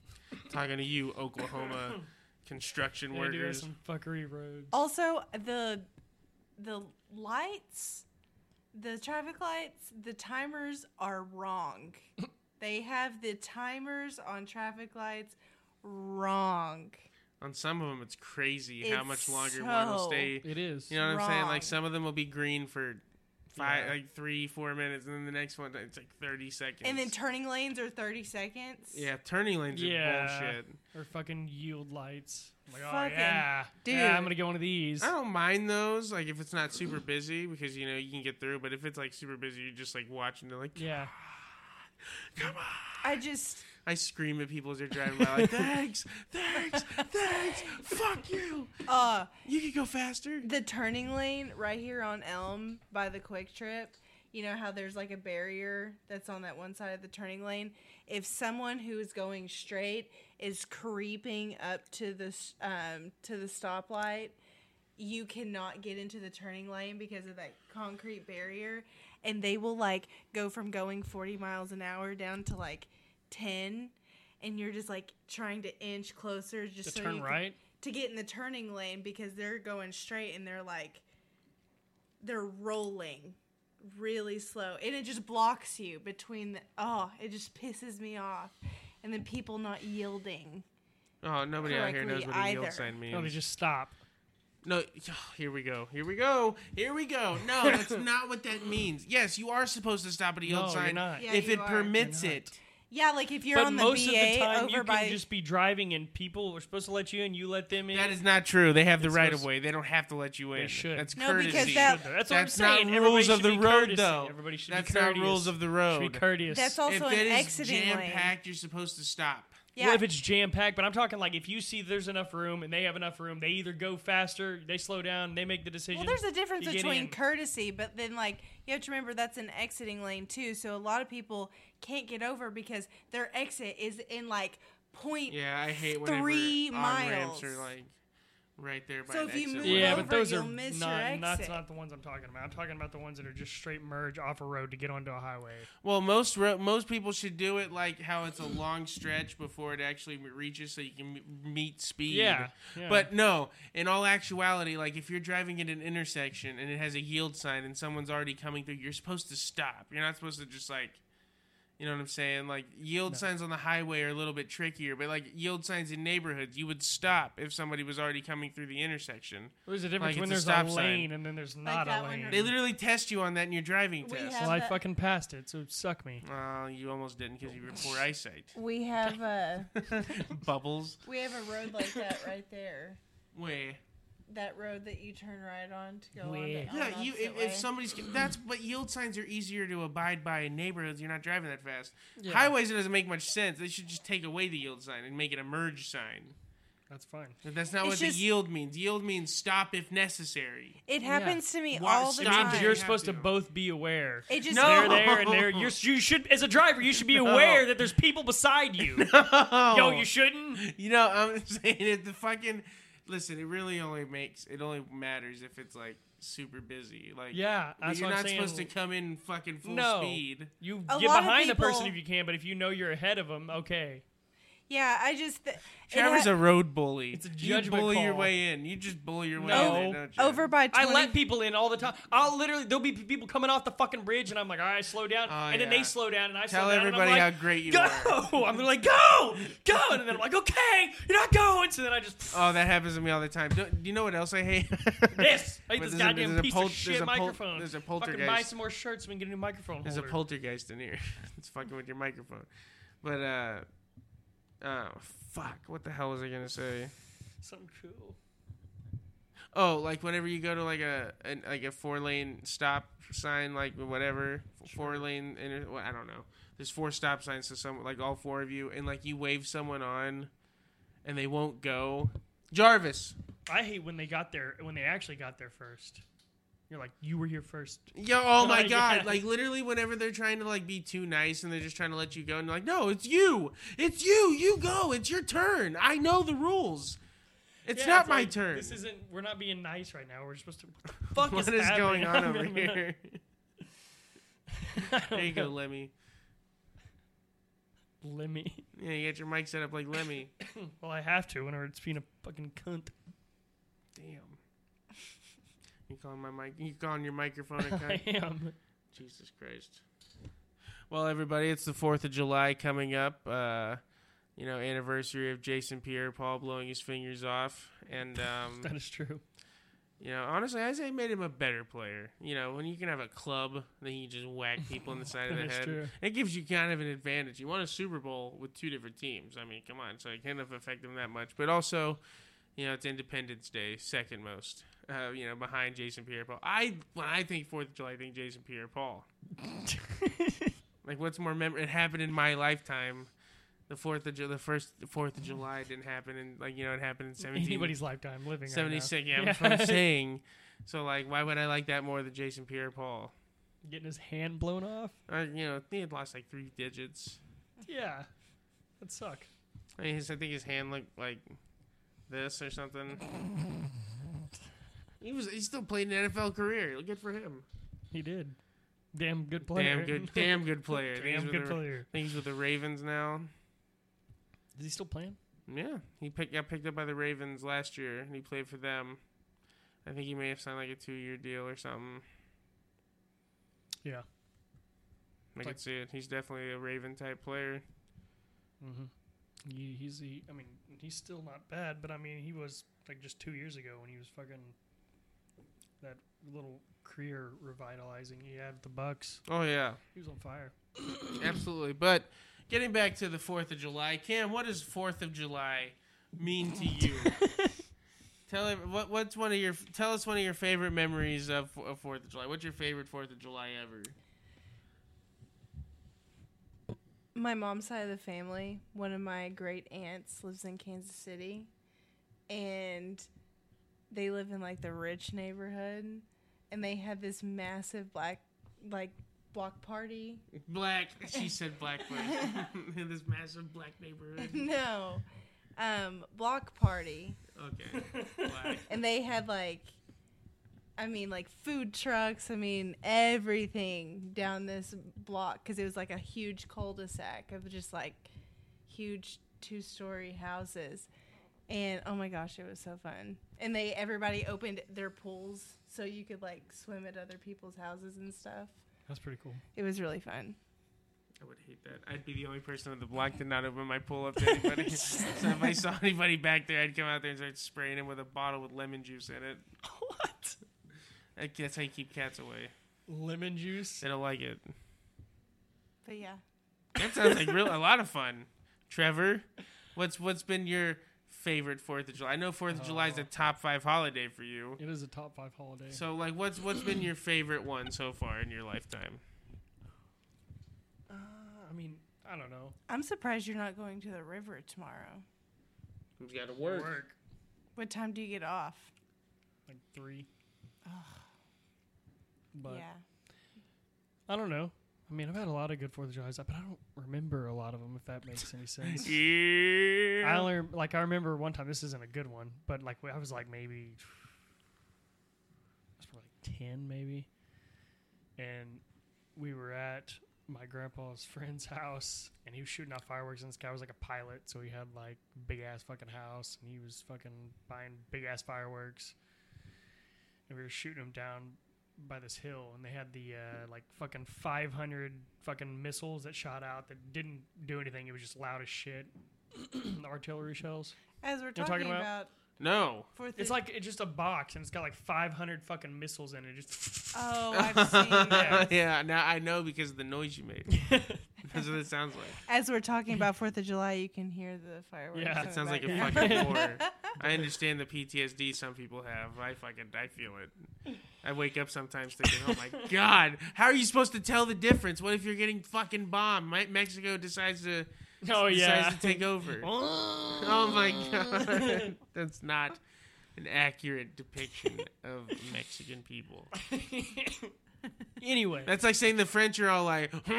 *laughs* Talking to you, Oklahoma construction yeah, dude, workers. some fuckery roads. Also, the the lights, the traffic lights, the timers are wrong. *laughs* they have the timers on traffic lights wrong. On some of them, it's crazy how It's much longer one will so- stay. It is. You know what I'm saying? wrong. Like some of them will be green for five, Yeah. like three, four minutes, and then the next one it's like thirty seconds. And then turning lanes are 30 seconds. yeah, turning lanes Yeah. are bullshit. or fucking yield lights. I'm like, oh yeah, dude. yeah, I'm gonna get one of these. I don't mind those, like if it's not super busy because you know you can get through. But if it's like super busy, you're just like watching. They're like, Yeah, come on. I just I scream at people as they're driving by, like, *laughs* thanks, thanks, thanks, fuck you. uh You could go faster. the turning lane right here on Elm by the QuikTrip. You know how there's like a barrier that's on that one side of the turning lane. If someone who is going straight is creeping up to the um, to the stoplight, you cannot get into the turning lane because of that concrete barrier, and they will like go from going 40 miles an hour down to like 10, and you're just like trying to inch closer just to so turn you can- right. to get in the turning lane because they're going straight and they're like they're rolling really slow and it just blocks you between the oh it just pisses me off and then people not yielding Oh, nobody out here knows what a yield sign means. No, they just stop. No, *sighs* here we go. Here we go. Here we go. No, that's *laughs* not what that means. Yes, you are supposed to stop at a yield No, you're sign not. Yeah, if you it are. permits You're not. it. Yeah like if you're but on the most BA of the time, over you can by just be driving, and people are supposed to let you in. You let them in. That is not true. They have the It's right supposed- of way. They don't have to let you in. should. That's No, because that- That's what I'm That's not saying. Everybody rules of the road, courteous. though. Everybody should That's be not rules of the Should road. be courteous. that's also if an it is exiting jam packed, you're supposed to stop. Yeah Well, if it's jam packed, but I'm talking like if you see there's enough room and they have enough room, they either go faster, they slow down, they make the decision. Well, there's a difference you between in. courtesy, but then like you have to remember that's an exiting lane too. So a lot of people can't get over because their exit is in like point. Yeah, I hate Three miles. are like right there by So an if you move yeah, over, but those you'll are miss your not. That's exit. not the ones I'm talking about. I'm talking about the ones that are just straight merge off a road to get onto a highway. Well, most ro- most people should do it like how it's a long stretch before it actually reaches, so you can m- meet speed. Yeah, yeah. But no, in all actuality, like if you're driving at an intersection and it has a yield sign and someone's already coming through, you're supposed to stop. You're not supposed to just like, You know what I'm saying? Like yield No. signs on the highway are a little bit trickier, but like yield signs in neighborhoods, you would stop if somebody was already coming through the intersection. There's a difference Like, when it's a there's a, stop sign. lane and then there's not that a lane. They literally test you on that in your driving We test. well, I fucking passed it, so suck me. Well, you almost didn't because you were poor *laughs* eyesight. We have a *laughs* Bubbles. we have a road like that right there. Way. That road that you turn right on to go on. Where? on Yeah, you if, if somebody's that's but yield signs are easier to abide by in neighborhoods. You're not driving that fast. Yeah. Highways it doesn't make much sense. They should just take away the yield sign and make it a merge sign. That's fine. But that's not It's what just- the yield means. Yield means stop if necessary. It happens to me Why- all the stop It it. means time. you're supposed to to. both be aware. It just No. They're there and they're you're, you should as a driver you should be *laughs* aware that there's people beside you. *laughs* No. Yo, you shouldn't. You know, I'm *laughs* saying it. The fucking listen. It really only makes it only matters if it's like super busy. Like Yeah, that's you're what I'm not saying. supposed to come in fucking full No. speed. You A get lot of behind the person if you can, but if you know you're ahead of them, okay. Yeah, I just th- it Trevor's ha- a road bully. It's a you judgment bully your way in. You just bully your way No. in. There, don't you? over by 20, I let people in all the time. I'll literally there'll be people coming off the fucking bridge, and I'm like, all right, slow down, Oh, and then yeah. they slow down, and I Tell slow down, everybody and I'm how great you go! are. *laughs* I'm like, go, go, and then I'm like, okay, you're not going. So then I just *laughs* Oh, that happens to me all the time. Do, do you know what else I hate? *laughs* this, I hate But this there's a- goddamn there's a piece pol- of there's shit a pol- microphone. there's a Fucking buy poltergeist. some more shirts so we can get a new microphone There's a holder. poltergeist in here. it's fucking with your microphone. But uh, oh fuck, what the hell was I gonna say? Something cool. Oh, like whenever you go to like a, an like a four lane stop sign, like whatever four lane, inter- well, I don't know. There's four stop signs, so some like all four of you, and like you wave someone on, and they won't go. Jarvis, I hate when they got there when they actually got there first. You're like, you were here first. Yo, oh my god! Like literally, whenever they're trying to like be too nice and they're just trying to let you go, and you're like, "No, it's you! It's you! You go! It's your turn! I know the rules. It's Yeah, not my like, turn. This isn't. We're not being nice right now. We're supposed to. What *laughs* what is, is going on over *laughs* here? *laughs* There you go. Lemmy. Lemmy. Yeah, you got your mic set up like Lemmy. *coughs* Well, I have to, or it's being a fucking cunt. You calling my mic? You calling your microphone *laughs* a I am. Jesus Christ. Well, everybody, it's the Fourth of July coming up. Uh, you know, anniversary of Jason Pierre-Paul blowing his fingers off, and *laughs* um, That is true. you know, honestly, I say made him a better player. You know, when you can have a club, then you just whack people in the side of *laughs* the head. true. It gives you kind of an advantage. You won a Super Bowl with two different teams. I mean, come on, so it can't have affected him that much. But also, you know, it's Independence Day, second most. Uh, you know, behind Jason Pierre-Paul. I when I think Fourth of July, I think Jason Pierre-Paul. *laughs* like, what's more mem- It happened in my lifetime. The Fourth of Ju- the first Fourth of July didn't happen in like you know it happened in seventeen Anybody's lifetime living. right now. 76. Yeah, that's what I'm *laughs* saying. So like, why would I like that more than Jason Pierre-Paul? Getting his hand blown off. Uh, you know, he had lost like three digits. Yeah, that'd suck. I mean, his, I think his hand looked like this or something. *laughs* He was he still played an NFL career. Good for him. He did. Damn good player. Damn good, *laughs* damn good player. I Damn with good the, player. I think he's with the Ravens now. Is he still playing? Yeah, he picked, got picked up by the Ravens last year, and he played for them. I think he may have signed like a two-year deal or something. Yeah. I Like- could see it. He's definitely a Raven type player. Mm-hmm. He, he's he. I mean, he's still not bad, but I mean, he was like just two years ago when he was fucking that little career revitalizing he had with the Bucks. Oh yeah. He was on fire. *coughs* Absolutely. But getting back to the Fourth of July, Cam, what does Fourth of July mean to you? *laughs* tell ev- what what's one of your tell us one of your favorite memories of of Fourth of July. What's your favorite Fourth of July ever? My mom's side of the family, one of my great aunts lives in Kansas City, and they live in like the rich neighborhood, and they had this massive black like block party. Black. *laughs* She said black. *laughs* In this massive black neighborhood. *laughs* no, um, block party, Okay. Black. and they had like. I mean, like food trucks. I mean, everything down this block because it was like a huge cul-de-sac of just like huge two-story houses. And oh my gosh, it was so fun. And they everybody opened their pools so you could like swim at other people's houses and stuff. That's pretty cool. It was really fun. I would hate that. I'd be the only person on the block to not open my pool up to anybody. *laughs* so if I saw anybody back there, I'd come out there and start spraying him with a bottle with lemon juice in it. *laughs* What? Like, That's how you keep cats away. Lemon juice. They don't like it. But yeah. That sounds like real *laughs* a lot of fun. Trevor, what's what's been your favorite Fourth of July? I know Fourth of July is the Oh. top five holiday for you. It is a top five holiday. So like, what's what's been your favorite one so far in your lifetime? uh, I mean, I don't know. I'm surprised you're not going to the river tomorrow. Who's got to Work, What time do you get off? like three. But yeah. I don't know. I mean, I've had a lot of good Fourth of July's, but I don't remember a lot of them. If that makes any sense. *laughs* Yeah. I only like I remember one time. This isn't a good one, but like I was like maybe I was probably like ten maybe, and we were at my grandpa's friend's house, and he was shooting off fireworks. And this guy was like a pilot, so he had like big ass fucking house, and he was fucking buying big ass fireworks, and we were shooting them down by this hill, and they had the uh, like fucking five hundred fucking missiles that shot out that didn't do anything. It was just loud as shit. *clears throat* the artillery shells. As we're talking talking, about? about, no. Fourth It's like it's just a box and it's got like 500 fucking missiles in it. Just Oh, *laughs* I've seen *laughs* that. yeah, now I know because of the noise you made. *laughs* That's what it sounds like. As we're talking about Fourth of July, you can hear the fireworks. Yeah. It sounds like a fucking war. I understand the PTSD some people have. I fucking I feel it. I wake up sometimes thinking, "Oh my *laughs* god, how are you supposed to tell the difference? What if you're getting fucking bombed? Me- Mexico decides to oh yeah. decides to take over. *laughs* Oh my god, *laughs* that's not an accurate depiction of Mexican people. anyway, That's like saying the French are all like, he,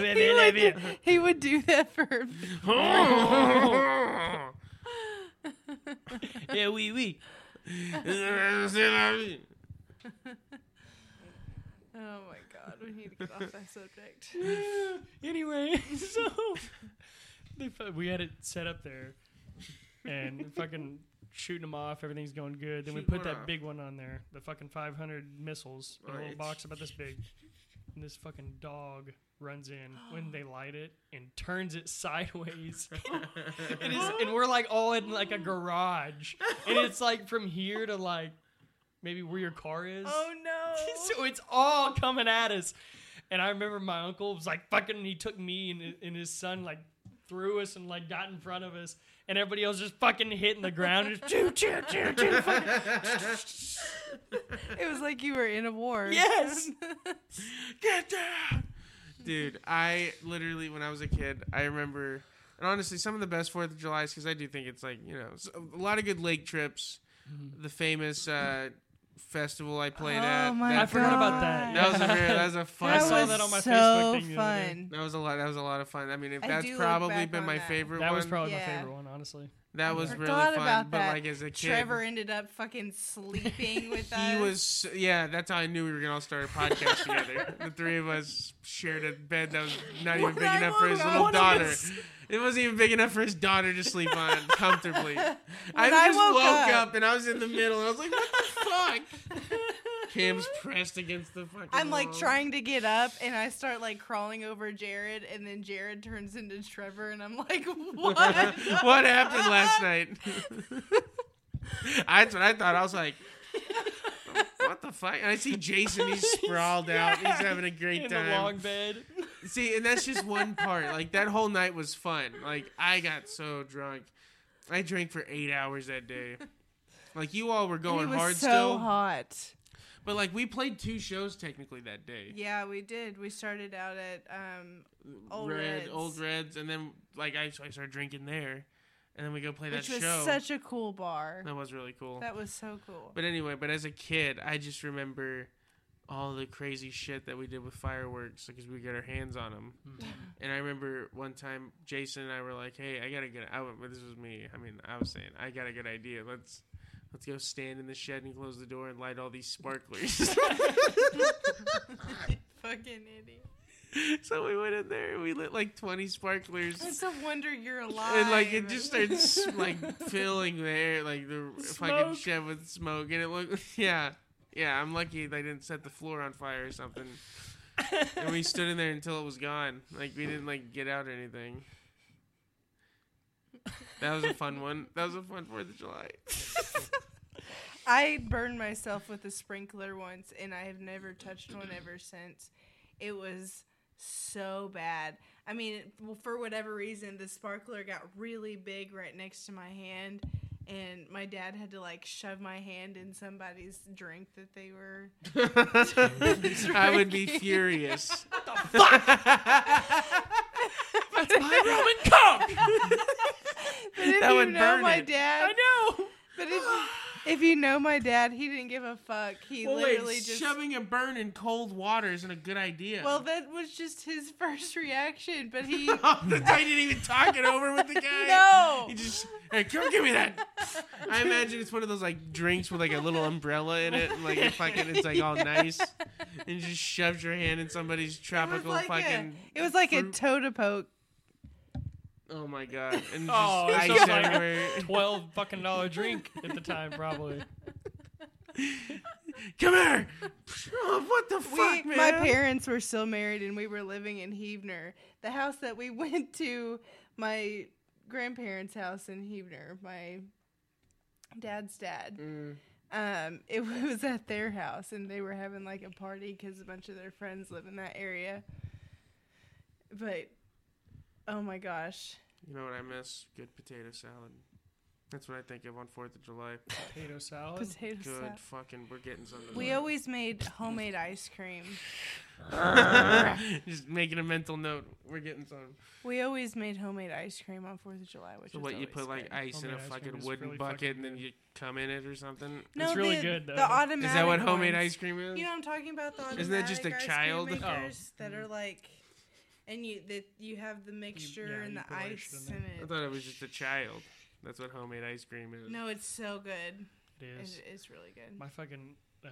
would, he would do that for. yeah, we we. Oh my god, we need to get off that subject. *laughs* anyway, *laughs* so they, fu- we had it set up there, and fucking shooting them off. Everything's going good. Then we Shooting put that off? big one on there, the fucking 500 missiles, in a little box about this big. And this fucking dog runs in *gasps* when they light it and turns it sideways. *laughs* and, it's, and we're like all in like a garage, and it's like from here to like maybe where your car is. Oh no! *laughs* so it's all coming at us. And I remember my uncle was like fucking. He took me and, and his son like threw us and like got in front of us, and everybody else just fucking hitting the ground. Just *laughs* choo choo choo choo. It was like you were in a war. Yes. *laughs* Get down, dude. I literally, when I was a kid, I remember, and honestly, some of the best Fourth of July's because I do think it's like you know a lot of good lake trips. The famous uh, festival I played oh at. oh my that, I forgot about that. That was a very, that was a fun. I That saw was that on my so Facebook thing the other day. fun. That was a lot. That was a lot of fun. I mean, if I that's probably been my that. favorite That one. was probably my favorite one, honestly. that was Forgot really fun. about but that. like as a kid, Trevor ended up fucking sleeping *laughs* with us. he was yeah. That's how I knew we were gonna all start a podcast together. The three of us shared a bed that was not even When big I enough for his little up- daughter. It wasn't even big enough for his daughter to sleep on *laughs* comfortably. I I just woke woke up- up. and I was in the middle. And I was like, "What the fuck?" *laughs* Cam's pressed against the fucking. I'm like wall. trying to get up and I start like crawling over Jared and then Jared turns into Trevor and I'm like, what? *laughs* what happened last night? That's what I thought. I was like, what the fuck? And I see Jason. He's sprawled out. He's having a great In time. the long bed. See, and that's just one part. Like that whole night was fun. Like I got so drunk. I drank for eight hours that day. Like you all were it going was hard so still, hot. but like we played two shows technically that day. Yeah, we did. We started out at um Old Red, Reds. old reds, and then like I, so I started drinking there, and then we go play that show. which that was show. such a cool bar. that was really cool. That was so cool. But anyway, but as a kid, I just remember all the crazy shit that we did with fireworks because we get our hands on them. Mm-hmm. And I remember one time Jason and I were like, "Hey, I got a good." I went, but this was me. I mean, I was saying, "I got a good idea. Let's let's go stand in the shed and close the door and light all these sparklers." *laughs* *laughs* Fucking idiot. so we went in there and we lit like twenty sparklers. It's a wonder you're alive. And like it just starts like filling the air, like the *laughs* fucking shed with smoke, and it looked yeah, yeah. I'm lucky they didn't set the floor on fire or something. and we stood in there until it was gone. Like we didn't like get out or anything. That was a fun one. That was a fun Fourth of July. *laughs* I burned myself with a sprinkler once, and I have never touched one ever since. It was so bad. I mean, well, for whatever reason, the sparkler got really big right next to my hand, and my dad had to like shove my hand in somebody's drink that they were. *laughs* I would be furious. *laughs* Fuck! *laughs* That's My Roman cock. If That would know burn my it. dad, I know. but if *gasps* if you know my dad, he didn't give a fuck. He Well, literally wait, just. shoving a burn in cold water isn't a good idea. well, that was just his *laughs* first reaction, but he. *laughs* Oh, the guy didn't even talk it over with the *laughs* guy. No. He just, hey, come give me that. I imagine it's one of those like drinks with like a little umbrella in it, and like it fucking, it's like all nice, and you just shoves your hand in somebody's It tropical like fucking. a, it was like a fruit. toe to poke. Oh my god! And *laughs* just Oh, ice it's like everywhere. *laughs* Twelve fucking dollar drink at the time, probably. *laughs* Come here! Oh, what the We, fuck, man? my parents were still married, and we were living in Heavener. The house that we went to, my grandparents' house in Heavener, my dad's dad. Mm. Um, it was at their house, and they were having like a party because a bunch of their friends live in that area. But oh my gosh, You know what I miss? Good potato salad. That's what I think of on Fourth of July. *laughs* Potato salad. potato salad. Good salad. fucking, we're getting something. We always made homemade ice cream. *laughs* just making a mental note. We're getting some. We always made homemade ice cream on Fourth of July, which So is what you always put like good. ice in a ice fucking wooden really bucket fucking and then you come in it or something? No, really the, good, though. The automatic Is that what homemade ones. ice cream is? You know what I'm talking about? The automatic Isn't that just a ice cream child? Oh. that are like, and you that you have the mixture yeah, and the put all your ice in it. I thought it was just a child. That's what homemade ice cream is. No, it's so good. It It is. is really good. My fucking. Uh,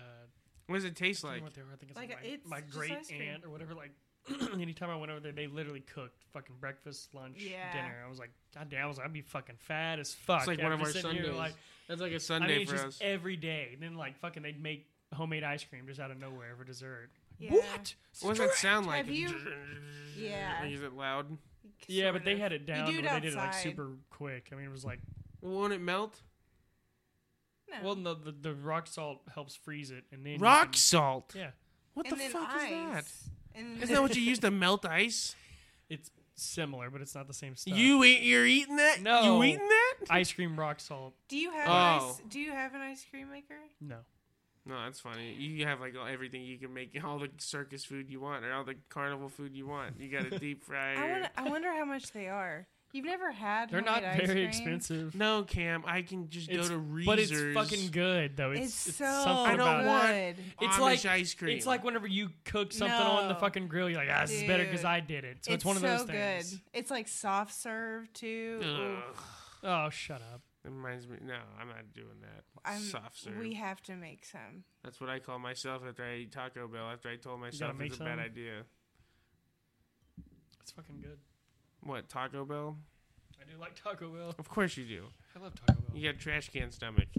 What does it taste I like? what they were. I think it's Like like, my, it's my great aunt or whatever. Like *clears throat* anytime I went over there, they literally cooked fucking breakfast, lunch, Yeah. dinner. I was like, God damn, I was, I'd be fucking fat as fuck. It's like one of our sitting here, Sundays. Like, That's like a Sunday I mean, it's for just us. every day. And then like fucking, they'd make homemade ice cream just out of nowhere for dessert. Yeah. What? What does that sound like? Have you- Yeah. Like, is it loud? Yeah, Sort but they had it down. Do it but they did it like outside. super quick. I mean, it was like, won't it melt? No. well, no, the, the rock salt helps freeze it, and then you Rock can- salt. yeah, What and the then fuck ice. is that? And Isn't that what you use to *laughs* melt ice? it's similar, but it's not the same stuff. You eat, you're eating that? No. You eating that? ice cream rock salt? do you have Oh. ice? Do you have an ice cream maker? No. No, that's funny. You have like everything you can make, all the circus food you want, or all the carnival food you want. You got a *laughs* deep fryer. I want. I wonder how much they are. You've never had. They're not homemade ice very cream? expensive. No, Cam, I can just It's- go to Reese's. But it's fucking good though. It's, It's, it's so something I don't about want- good. It's Amish like ice cream. It's like whenever you cook something on the fucking grill, you're like, ah, this is better because I did it. So it's, it's one of those things. good. It's like soft serve too. Ugh. Oh, shut up. It reminds me. No, I'm not doing that. I'm, Soft serve. We have to make some. That's what I call myself after I eat Taco Bell. After I told myself it's a bad idea. It's fucking good. What Taco Bell? I do like Taco Bell. Of course you do. I love Taco Bell. You got trash can stomach. *laughs*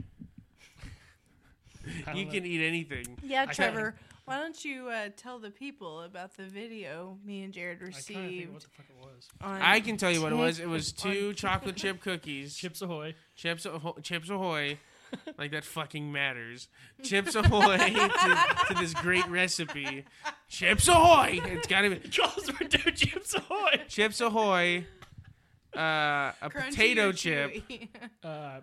I don't You know. can eat anything. Yeah, I Trevor. Why don't you uh, tell the people about the video me and Jared I kind of think received? what the fuck it was. on I can tell you what it was. It was *laughs* two chocolate chip *laughs* cookies. Chips Ahoy. Chips, Ahoy, Chips Ahoy. *laughs* like that fucking matters. Chips Ahoy to, to this great recipe. Chips Ahoy. It's gotta be Charles were doing Chips Ahoy. Chips Ahoy. Uh, a Crunchy potato or chip. chewy? Uh,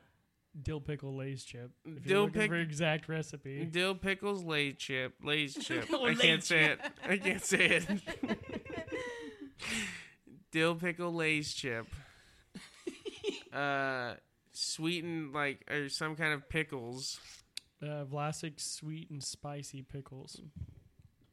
dill pickle Lay's chip. If Dill you're pic- for exact recipe. Dill pickles Lay's chip. Lay's *laughs* chip. I can't say it. I can't say it. *laughs* Dill pickle Lay's chip. *laughs* Uh, sweetened like or some kind of pickles. Uh, Vlasic sweet and spicy pickles.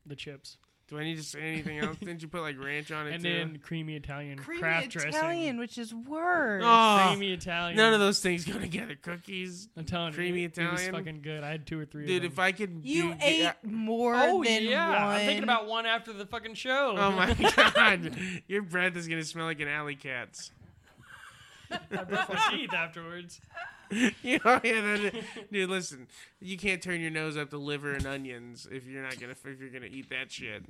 The chips. Do I need to say anything else? *laughs* Didn't you put like ranch on it And too? then creamy Italian Creamy Kraft Italian, dressing. which is worse. Oh, creamy Italian. none of those things go together. Cookies, I'm telling creamy you, it, it was fucking good. I had two or three dude. of If. I could, You do, ate yeah. more oh than yeah, one. I'm thinking about one after the fucking show. Oh my *laughs* god, your breath is gonna smell like an alley cat's. I brush my teeth afterwards. *laughs* *laughs* You know, yeah, that, *laughs* dude. Listen, you can't turn your nose up to liver and onions if you're not gonna if you're gonna eat that shit.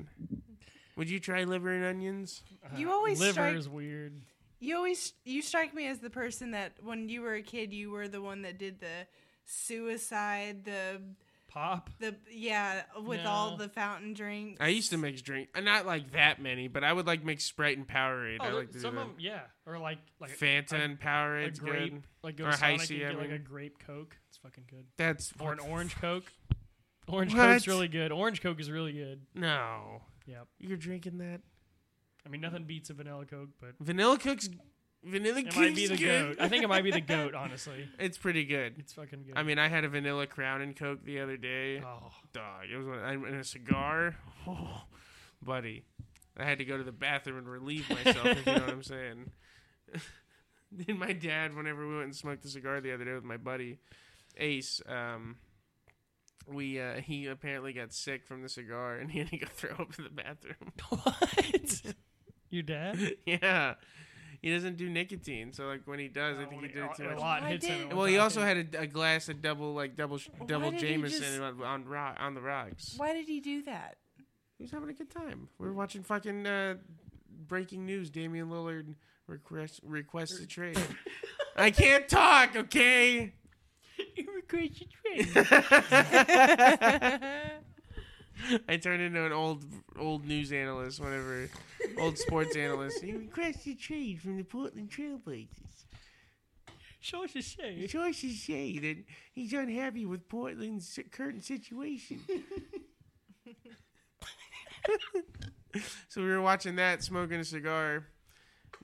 Would you try liver and onions? You always liver strike- is weird. You always you strike me as the person that when you were a kid, you were the one that did the suicide, the Pop. the yeah, with all the fountain drinks. I used to mix drink, uh, not like that many, but I would like mix Sprite and Powerade. I Oh, like to some do of them, yeah, or like like Fanta a, and a Powerade's grape, good. like go Or Sonic Hi-C, and I get like a grape Coke. It's fucking good. That's Or an orange *laughs* Coke. Orange What? Coke's really good. Orange Coke is really good. No, Yep. you're drinking that I mean, nothing beats a vanilla Coke, but vanilla cooks. Vanilla it might be the good. goat. I think it might be the goat. *laughs* Honestly, It's pretty good. it's fucking good. I mean, I had a vanilla Crown and Coke the other day. oh, Dog, it was one- I- and a cigar. Oh, *laughs* buddy, I had to go to the bathroom and relieve myself. if you know what I'm saying. *laughs* then my dad, whenever we went and smoked a cigar the other day with my buddy Ace, um, we uh, he apparently got sick from the cigar and he had to go throw up in the bathroom. what? Your dad? yeah, he doesn't do nicotine, so like when he does, I think he did it too a much. lot hits him. did- Well, he also had a, a glass of double like double sh- double Jameson just- on on, ro- on the rocks. Why did he do that? He was having a good time. We were watching fucking uh, breaking news. Damian Lillard request requests a trade. *laughs* I can't talk. Okay. *laughs* You regret your trade. *laughs* *laughs* I turned into an old old news analyst, whatever, old sports *laughs* analyst. He requested a trade from the Portland Trailblazers. Show us your The shade. sources say that he's unhappy with Portland's current situation. *laughs* so we were watching that, smoking a cigar,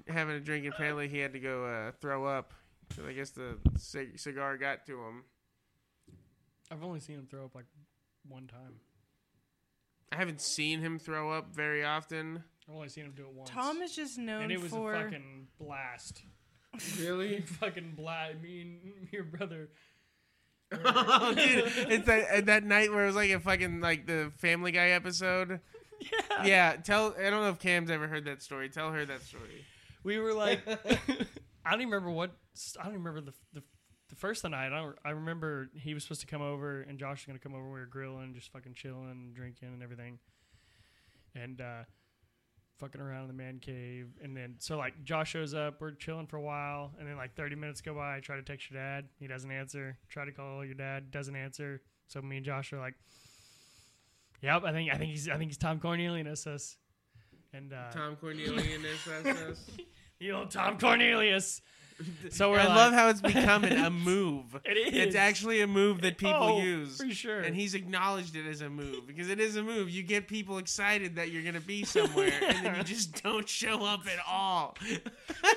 having a drink. and Apparently, he had to go uh, throw up. So I guess the cig- cigar got to him. I've only seen him throw up like one time. I haven't seen him throw up very often. I've only seen him do it once. Tom is just known and it was for a fucking blast. *laughs* Really? fucking blast. Me and *laughs* your brother. *laughs* oh, dude, it's that uh, that night where it was like a fucking like the Family Guy episode. Yeah. Yeah, tell. I don't know if Cam's ever heard that story. Tell her that story. We were like, I don't even remember what. I don't even remember the the, the first of the night. I don't, I remember he was supposed to come over and Josh was gonna come over. We were grilling, just fucking chilling, drinking, and everything. And uh, fucking around in the man cave, and then so like Josh shows up. We're chilling for a while, and then like thirty minutes go by. I try to text your dad. He doesn't answer. Try to call your dad. Doesn't answer. So me and Josh are like, "Yep, I think I think he's I think he's Tom Cornelius us." And uh, Tom Cornelius. Us. *laughs* you know Tom Cornelius. *laughs* So we're I like, love how it's becoming *laughs* a move. It is. It's actually a move that people Oh, use. for sure. And he's acknowledged it as a move because it is a move. You get people excited that you're going to be somewhere *laughs* and then you just don't show up at all.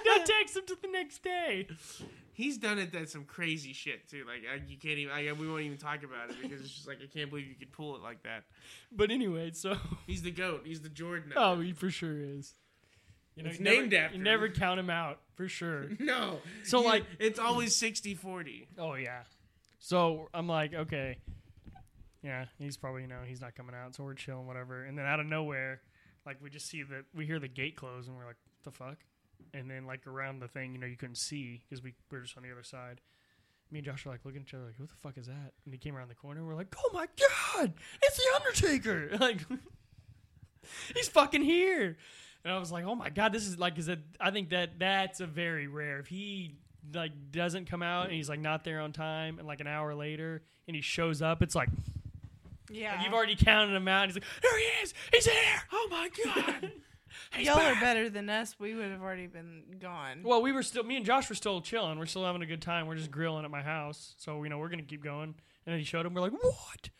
Don't text him to the next day. He's done it at some crazy shit too. Like I, you can't even. I, we won't even talk about it because it's just like I can't believe you could pull it like that. But anyway, so He's the goat. He's the Jordan. oh, he for sure is. You know, It's you never- named after You never count him out for sure. *laughs* no. So, like- it's always 60-40. oh yeah. So I'm like, okay, yeah, he's probably you know he's not coming out. So we're chilling, whatever. And then out of nowhere, like we just see that we hear the gate close, and we're like, what the fuck? And then like around the thing, you know, you couldn't see because we were just on the other side. Me and Josh are like looking at each other, like, "What the fuck is that?" And he came around the corner. and We're like, "Oh my god, it's the Undertaker!" *laughs* Like, *laughs* he's fucking here. And I was like, "Oh my god, this is like, is it? I think that that's a very rare. If he like doesn't come out and he's like not there on time, and like an hour later, and he shows up, it's like, yeah. like, you've already counted him out. And he's like, "Here he is! He's here! Oh my god!" *laughs* *laughs* He's Y'all are better than us. We would have already been gone. Well, we were still, me and Josh were still chilling. We're still having a good time. We're just grilling at my house. So, you know, we're going to keep going. And then he showed him. We're like, what?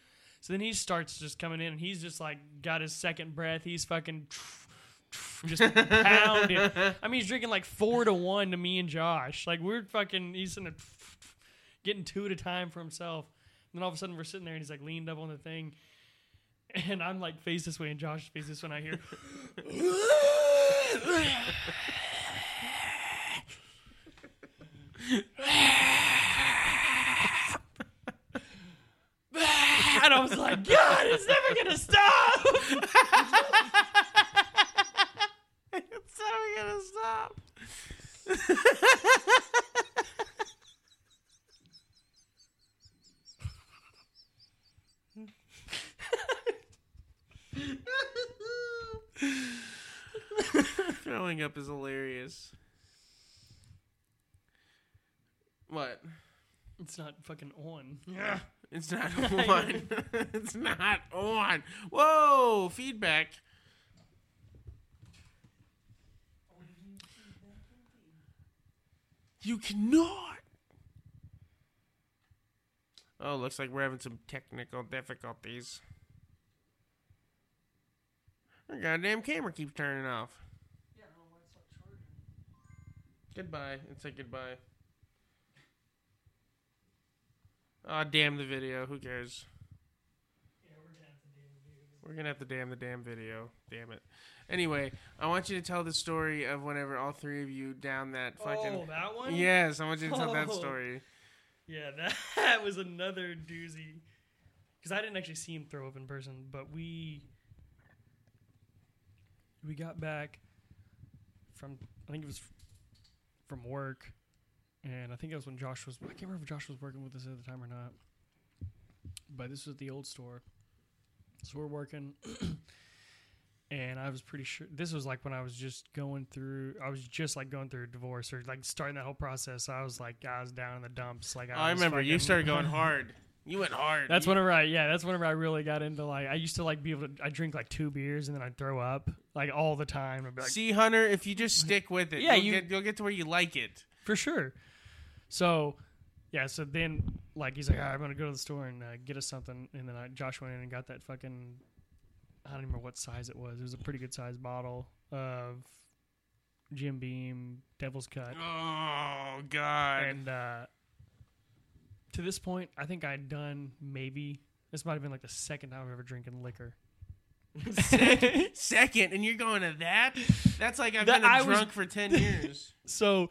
So then he starts just coming in and he's just like got his second breath. He's fucking *laughs* just pounding. *laughs* I mean, he's drinking like four to one to me and Josh. Like, we're fucking, he's in a, *laughs* getting two at a time for himself. And then all of a sudden we're sitting there and he's like leaned up on the thing. And I'm like face this way and Josh face this way and I hear, and I was like, God, it's never gonna stop. Never gonna stop. *laughs* Throwing up is hilarious. What? It's not fucking on. Yeah. It's not *laughs* on. *laughs* it's not on. Whoa! Feedback. You cannot. Oh, looks like we're having some technical difficulties. Our goddamn camera keeps turning off. Yeah, Goodbye. It's a goodbye. Oh, damn the video. Who cares? Yeah, we're damn the damn video. We're gonna have to damn the damn video. Damn it. Anyway, I want you to tell the story of whenever all three of you down that fucking. Oh, that one? Yes, I want you to tell that *laughs* Oh. story. Yeah, that *laughs* was another doozy. Because I didn't actually see him throw up in person, but we we got back from I think it was from work, and I think it was when Josh was I can't remember if Josh was working with us at the time or not. But this was the old store, so we're working. *clears throat* And I was pretty sure this was like when I was just going through. I was just like going through a divorce or like starting that whole process. I was like, I was down in the dumps. Like I was remember you started going *laughs* hard. You went hard. That's You- whenever I yeah, that's whenever I really got into like I used to like be able to I drink like two beers and then I'd throw up like all the time. I'd be like See, Hunter, if you just stick with it, Yeah, you'll, you- get, you'll get to where you like it. for sure. So yeah, so then like he's like, right, I'm gonna go to the store and uh, get us something, and then I, Josh went in and got that fucking I don't even remember what size it was. It was a pretty good sized bottle of Jim Beam Devil's Cut. Oh God! And uh, to this point, I think I'd done maybe this might have been like the second time I've ever drinking liquor. *laughs* second, second, and you're going to that? That's like I've That- been a I was- drunk for ten *laughs* years. So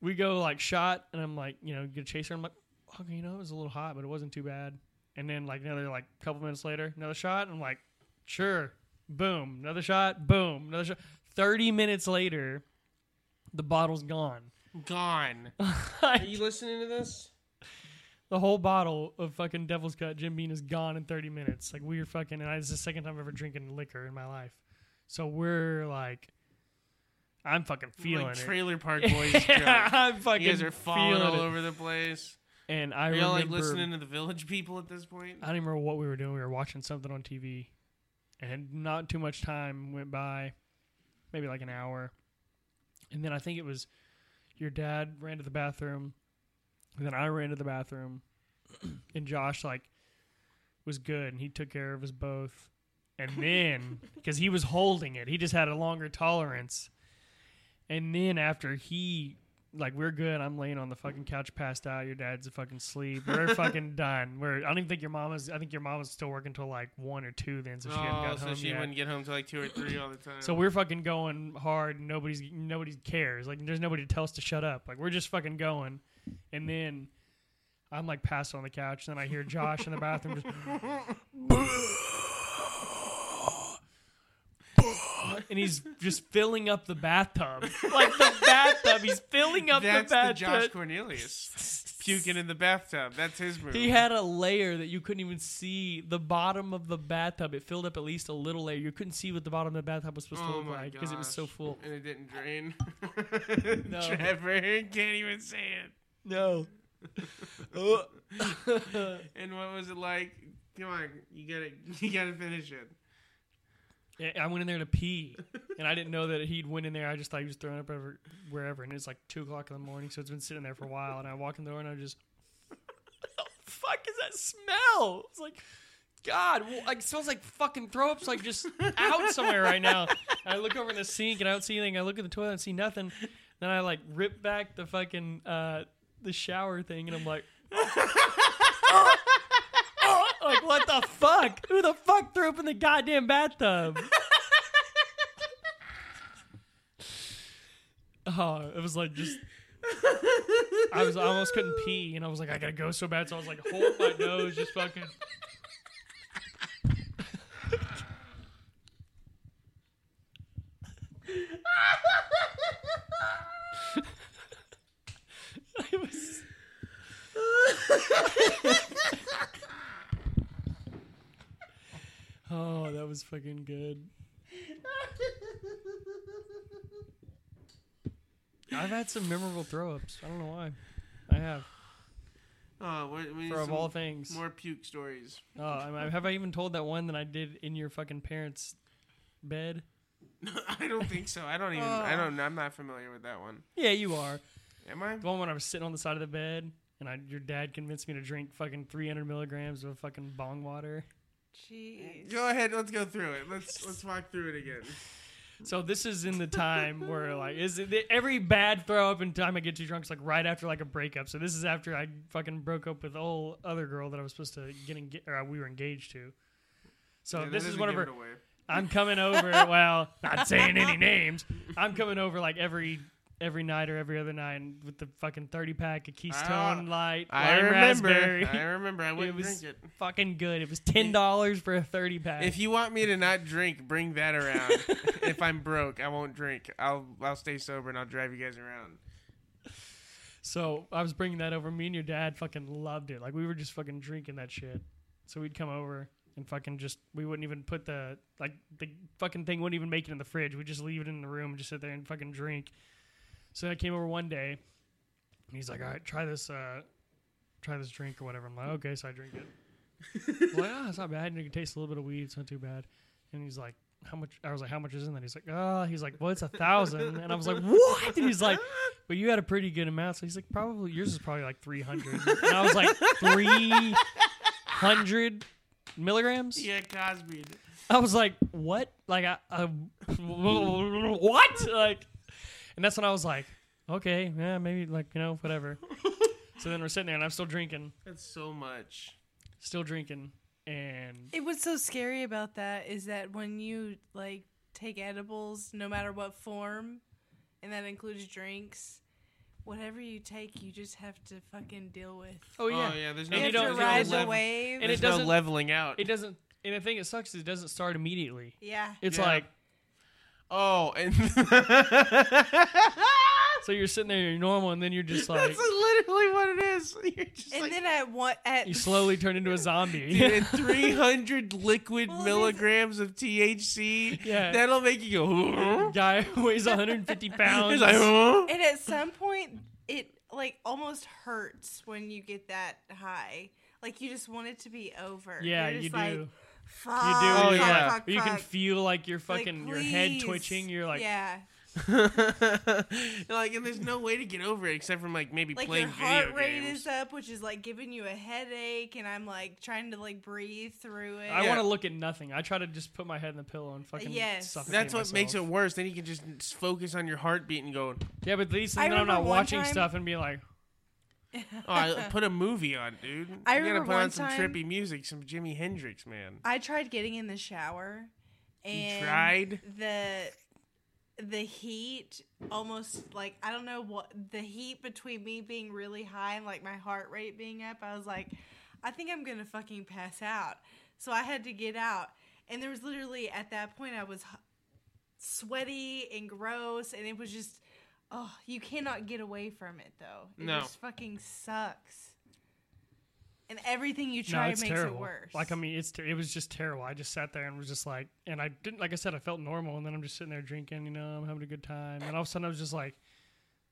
we go like shot, and I'm like, you know, get a chaser. I'm like, okay, you know, it was a little hot, but it wasn't too bad. And then like another like couple minutes later, another shot. And I'm like, sure, boom, another shot, boom, another shot. Thirty minutes later, the bottle's gone. Gone. *laughs* Are you listening to this? the whole bottle of fucking Devil's Cut Jim Beam is gone in 30 minutes. Like we're fucking, and I, this is the second time I've ever drinking liquor in my life. So we're like, I'm fucking feeling like it. Trailer Park *laughs* Boys. *laughs* I'm fucking You guys are falling all it. over the place. And I Are y'all like listening to the Village People at this point? I don't even remember what we were doing. We were watching something on TV, and not too much time went by, maybe like an hour, and then I think it was your dad ran to the bathroom, and then I ran to the bathroom, *clears throat* and Josh like was good, and he took care of us both, and then *laughs* because he was holding it, he just had a longer tolerance, and then after he like we're good. I'm laying on the fucking couch, passed out. Your dad's a fucking asleep. We're *laughs* fucking done. We're. I don't even think your mom mama's. I think your mom mama's still working till like one or two. Then, so she hadn't oh, got so home she yet. wouldn't get home till like two or three all the time. So we're fucking going hard. And nobody's nobody cares. Like there's nobody to tell us to shut up. Like we're just fucking going. And then I'm like passed on the couch. And then I hear Josh in the bathroom just. *laughs* *laughs* And he's just filling up the bathtub, like the bathtub. He's filling up That's the the bathtub. Josh Cornelius puking in the bathtub. That's his move. He had a layer that you couldn't even see the bottom of the bathtub. It filled up at least a little layer. You couldn't see what the bottom of the bathtub was supposed to Oh look like because it was so full. and it didn't drain. *laughs* No. Trevor can't even say it. No. *laughs* And what was it like? Come on, you gotta, you gotta finish it. I went in there to pee, and I didn't know that he'd went in there. I just thought he was throwing up over, wherever, and it's like two o'clock in the morning, so it's been sitting there for a while. And I walk in the door, and I just, *laughs* what the fuck is that smell? It's like, God, well, like it smells like fucking throw up's like just out somewhere right now. And I look over in the sink, and I don't see anything. I look at the toilet and see nothing. Then I like rip back the fucking uh, the shower thing, and I'm like. *laughs* like what the fuck? Who the fuck threw up in the goddamn bathtub? oh, it was like just. I was I almost couldn't pee, and I was like, I gotta go so bad, so I was like, hold my nose, just fucking. it was. Oh, that was fucking good. I've had some memorable throw ups. I don't know why. I have. *sighs* Oh, we, we need For of some all things. more puke stories. Oh, I mean, have I even told that one that I did in your fucking parents' bed? *laughs* I don't think so. I don't even. I *laughs* oh. don't. I'm not familiar with that one. Yeah, you are. Am I? The one when I was sitting on the side of the bed and I, your dad convinced me to drink fucking 300 milligrams of fucking bong water. Jeez. Go ahead. Let's go through it. Let's *laughs* let's walk through it again. So this is in the time where like is it, every bad throw up and time I get too drunk is like right after like a breakup. So this is after I fucking broke up with the whole other girl that I was supposed to get engaged or we were engaged to. So Yeah, this is doesn't one of her. I'm coming over. well, not saying any *laughs* names. I'm coming over like every every night or every other night with the fucking 30 pack of Keystone ah, Light, I lime remember. raspberry. I remember. I *laughs* it wouldn't was drink it. fucking good. It was ten dollars for a 30 pack. If you want me to not drink, bring that around. *laughs* if I'm broke, I won't drink. I'll I'll stay sober and I'll drive you guys around. So I was bringing that over. Me and your dad fucking loved it. Like we were just fucking drinking that shit. So we'd come over and fucking just we wouldn't even put the like the fucking thing wouldn't even make it in the fridge. We'd just leave it in the room and just sit there and fucking drink. So I came over one day and he's like, "All right, try this, uh, try this drink or whatever." I'm like, "Okay," so I drink it. *laughs* I'm like, "Ah, it's not bad. You can taste a little bit of weed. It's not too bad." And he's like, "How much?" I was like, "How much is in that?" He's like, "Oh," he's like, "Well, it's a thousand. And I was like, "What?" And he's like, "But you had a pretty good amount." So he's like, "Probably yours is probably like 300." And I was like, "300 milligrams?" Yeah, Cosby. I was like, "What?" Like, I, I *laughs* what? Like, and that's when I was like, "Okay, yeah, maybe like you know whatever." so then we're sitting there, and I'm still drinking, That's so much. still drinking, and It was so scary about that is that when you like take edibles, no matter what form, and that includes drinks, whatever you take, you just have to fucking deal with. oh yeah, Oh yeah. There's no. And You you have don't- to you don't ride the lev- wave. And it There's no doesn't- leveling out. it doesn't. And the thing that sucks is it doesn't start immediately. yeah. It's Yeah. like oh, and *laughs* so you're sitting there, you're normal, and then you're just like that's literally what it is. *laughs* You're just And like. then at what at you slowly turn into a Dude, zombie. and *laughs* 300 liquid Well, it is- milligrams of THC. Yeah. That'll make you go. "Huh?" Guy weighs 150 pounds. It's like, huh? and at some point it like almost hurts when you get that high. Like you just want it to be over. yeah, You're you just do. Like, you do. Oh, fuck, yeah. fuck, you can feel like your Like, fucking your head twitching. You're like, yeah, *laughs* like, and there's no way to get over it except from like maybe like playing your heart video rate games. is up, which is like giving you a headache, and I'm like trying to like breathe through it. I Yeah. want to look at nothing. I try to just put my head in the pillow and fucking Yes. suffocate That's what makes it worse. Then you can just focus on your heartbeat and go, Yeah, but at least I then I'm not watching time- stuff and being like, "Oh, I put a movie on, dude. *laughs* I you gotta put on some time- trippy music, some Jimi Hendrix, man. I tried getting in the shower, and tried? the the heat almost like I don't know what the heat between me being really high and like my heart rate being up. I was like, I think I'm gonna fucking pass out. So I had to get out, and there was literally at that point I was sweaty and gross, and it was just. Oh, you cannot get away from it though. It No. just fucking sucks. And everything you try it's makes terrible. it worse. Like I mean, it's ter- it was just terrible. I just sat there and was just like, and I didn't like I said, I felt normal, and then I'm just sitting there drinking, you know, I'm having a good time, and all of a sudden I was just like,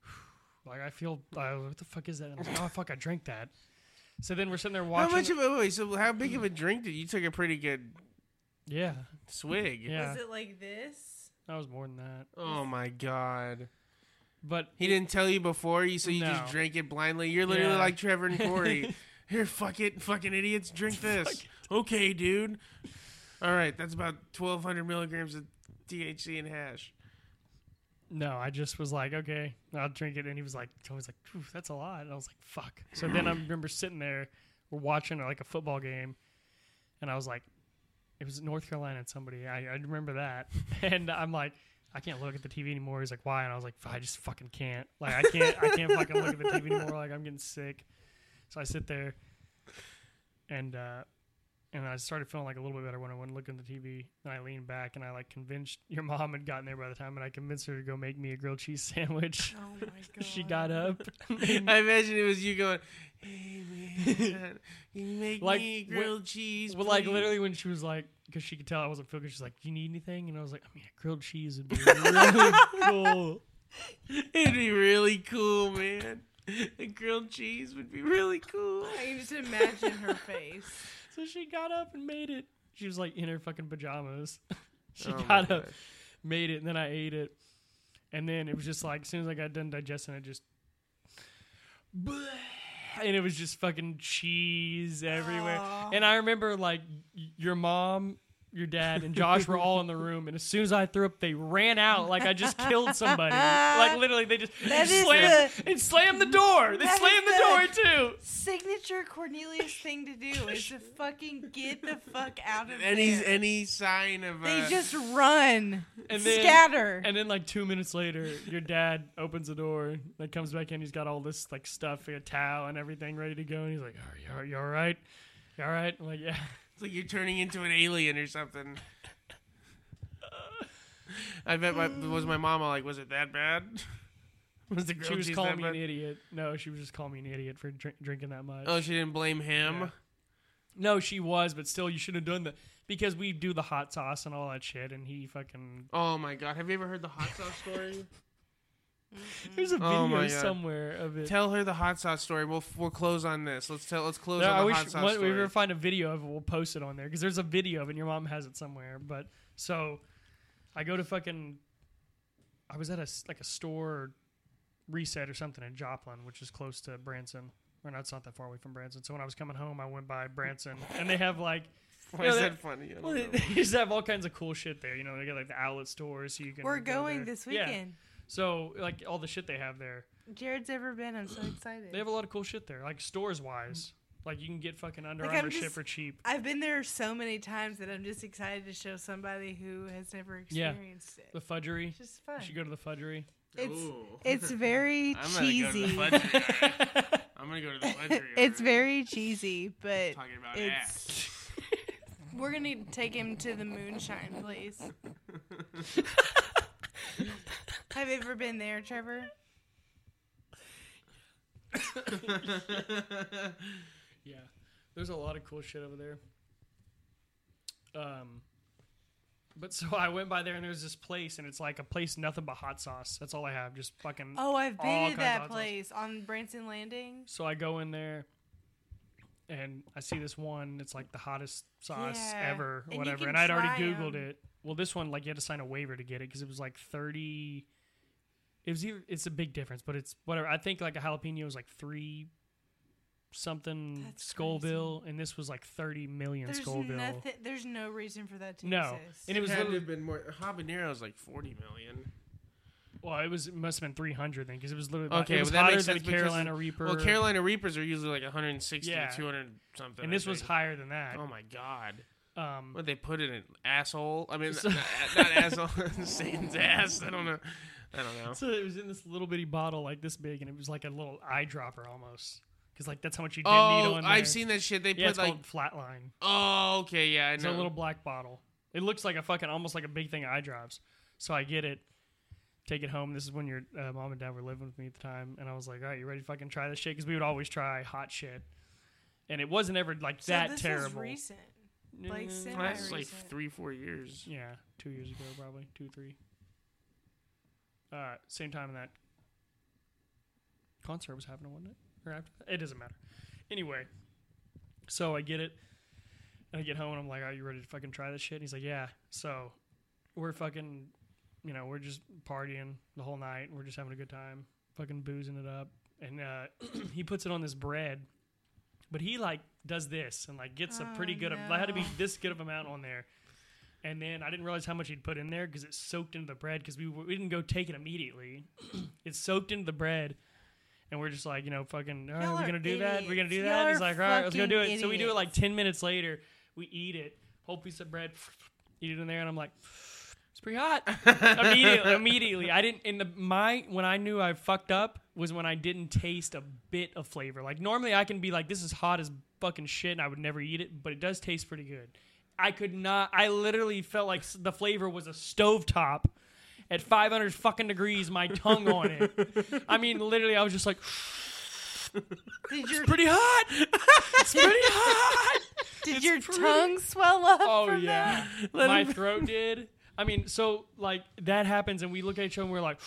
*sighs* like I feel, uh, what the fuck is that? And I'm like, oh fuck, I drank that. So then we're sitting there watching. How much of a wait? So how big of a drink did you took? A pretty good yeah, swig. yeah, Was it like this? that was more than that. Oh my god. But He didn't tell you before you, so you No. just drank it blindly. You're literally Yeah. like Trevor and Corey. *laughs* Here, fuck it, fucking idiots, drink *laughs* this. Okay, dude. All right, that's about 1,200 milligrams of THC and hash. No, I just was like, okay, I'll drink it. And he was like, was like, that's a lot. And I was like, fuck. So then I remember sitting there, we're watching like a football game, and I was like, it was North Carolina and somebody. I, I remember that, *laughs* and I'm like, I can't look at the TV anymore. He's like, why? And I was like, I just fucking can't. Like, I can't, I can't fucking look at the TV anymore. Like, I'm getting sick. So I sit there, and uh, and I started feeling like a little bit better when I went looked at the TV. And I leaned back and I like convinced your mom had gotten there by the time, and I convinced her to go make me a grilled cheese sandwich. Oh my god. *laughs* she got up. *laughs* I imagine it was you going, "Hey man, can *laughs* you make Like, me grilled cheese?" well, like literally when she was like, because she could tell I wasn't feeling good. She's like, "Do you need anything?" And I was like, "I mean, grilled cheese would be really *laughs* cool." It'd be really cool, man. The grilled cheese would be really cool. I can just imagine her face. So she got up and made it. She was like in her fucking pajamas. *laughs* she Oh my got up, gosh. made it, and then I ate it. And then it was just like, as soon as I got done digesting it, just. And it was just fucking cheese everywhere. Aw. And I remember like your mom, your dad, and Josh were all in the room. And as soon as I threw up, they ran out like I just killed somebody. like literally, they just That is slammed, the- and slammed the door. They that slammed is the door too. Signature Cornelius thing to do is to fucking get the fuck out of Any there. any sign of they uh, just run, And then- scatter. And then like two minutes later, your dad opens the door, like comes back in. He's got all this like stuff, like a towel and everything ready to go. And he's like, "Are you, are you all right? You all right?" I'm like, "Yeah." It's like you're turning into an alien or something. I bet my was my mama like, was it that bad? *laughs* Was the She was cheese calling that me an idiot. No, she was just calling me an idiot for drink, drinking that much. Oh, she didn't blame him. Yeah. No, she was, but still, you shouldn't have done that because we do the hot sauce and all that shit, and he fucking. Oh my god, have you ever heard the hot sauce story? *laughs* Mm-hmm. There's a video Oh my God. somewhere of it. Tell her the hot sauce story. We'll we'll close on this. Let's tell. Let's close No, on I the wish hot sauce what, story. we ever find a video of it, we'll post it on there because there's a video of it. and Your mom has it somewhere. But so, I go to fucking. I was at a like a store reset or something in Joplin, which is close to Branson. Or not, it's not that far away from Branson. So when I was coming home, I went by Branson, and they have like, *laughs* Why you is know, that funny? Well, they, *laughs* they just have all kinds of cool shit there. You know, they got like the outlet stores, so you can. We're go going there. this Yeah. Weekend. So like all the shit they have there, Jared's ever been. I'm so excited. they have a lot of cool shit there, like stores wise. Like you can get fucking Under Like, I'm Armour shit just- for cheap. I've been there so many times that I'm just excited to show somebody who has never Yeah. experienced it. The it. fudgery. It's just fun. You should go to the fudgery. It's Ooh. it's *laughs* very I'm gonna go to the cheesy. fudgery. *laughs* I'm gonna go to the fudgery. it's already. very cheesy, but talking about it's- ass. *laughs* we're gonna need to take him to the moonshine place. Have you ever been there, Trevor? Yeah, there's a lot of cool shit over there. Um, but so I went by there and there's this place and it's like a place nothing but hot sauce. That's all I have, just fucking. Oh, I've all been kinds to of that hot sauce. place on Branson Landing. So I go in there and I see this one. It's like the hottest sauce Yeah, ever, and you whatever. can And I'd already try googled 'em. it. Well, this one like you had to sign a waiver to get it because it was like thirty. It was either, it's a big difference, but it's whatever. I think like a jalapeno was like three something That's Scoville, and this was like thirty million There's Scoville. nothing. There's no reason for that to No, exist. and it was had to literally have been more. Habanero's like 40 million. well, it was it must have been three hundred then because it was literally Okay, it was but that hotter makes than sense Carolina Reaper. Well, Carolina Reapers are usually like 160 Yeah. to 200 something. and this was higher than that. Oh my god! Um, What they put in an asshole? I mean, So- *laughs* not, not asshole. *laughs* Satan's ass. I don't know. I don't know. So it was in this little bitty bottle like this big, and it was like a little eyedropper almost. Because like that's how much you did need Oh, on there. I've seen that shit. They Yeah, put it's like. Flatline. Oh, okay, yeah, I know. It's know. a little black bottle. It looks like a fucking almost like a big thing of eye drops. So I get it, take it home. This is when your uh, mom and dad were living with me at the time, and I was like, "All right, you ready to fucking try this shit?" Because we would always try hot shit, and it wasn't ever like so that this terrible. was recent. Like, semi- That's like three, four years. Yeah, two years ago, probably two, three. Uh, same time that concert was happening, wasn't it? Or after that? It doesn't matter. Anyway, so I get it, and I get home, and I'm like, "Are you ready to fucking try this shit?" And he's like, "Yeah." So we're fucking, you know, we're just partying the whole night. We're just having a good time, fucking boozing it up, and uh, *clears throat* he puts it on this bread. But he like does this and like gets a Oh, pretty good. I had to be this good of amount on there. And then I didn't realize how much he'd put in there because it soaked into the bread because we, w- we didn't go take it immediately. *clears throat* it soaked into the bread. And we're just like, you know, fucking, all right, Y'all we're are going to do that. We're going to do idiots. that. Y'all He's are like, all right, let's go do it. So we do it like 10 minutes later. We eat it, whole piece of bread, *sniffs* eat it in there. And I'm like, it's pretty hot. *laughs* immediately, immediately. I didn't, in the, my, when I knew I fucked up was when I didn't taste a bit of flavor. Like normally I can be like, this is hot as fucking shit and I would never eat it, but it does taste pretty good. I could not. I literally felt like the flavor was a stovetop at 500 fucking degrees. My tongue on it. I mean, literally, I was just like, *laughs* Did your pretty hot. It's pretty hot. did your tongue swell up? Oh yeah? My throat did. I mean, so like that happens, and we look at each other and we're like,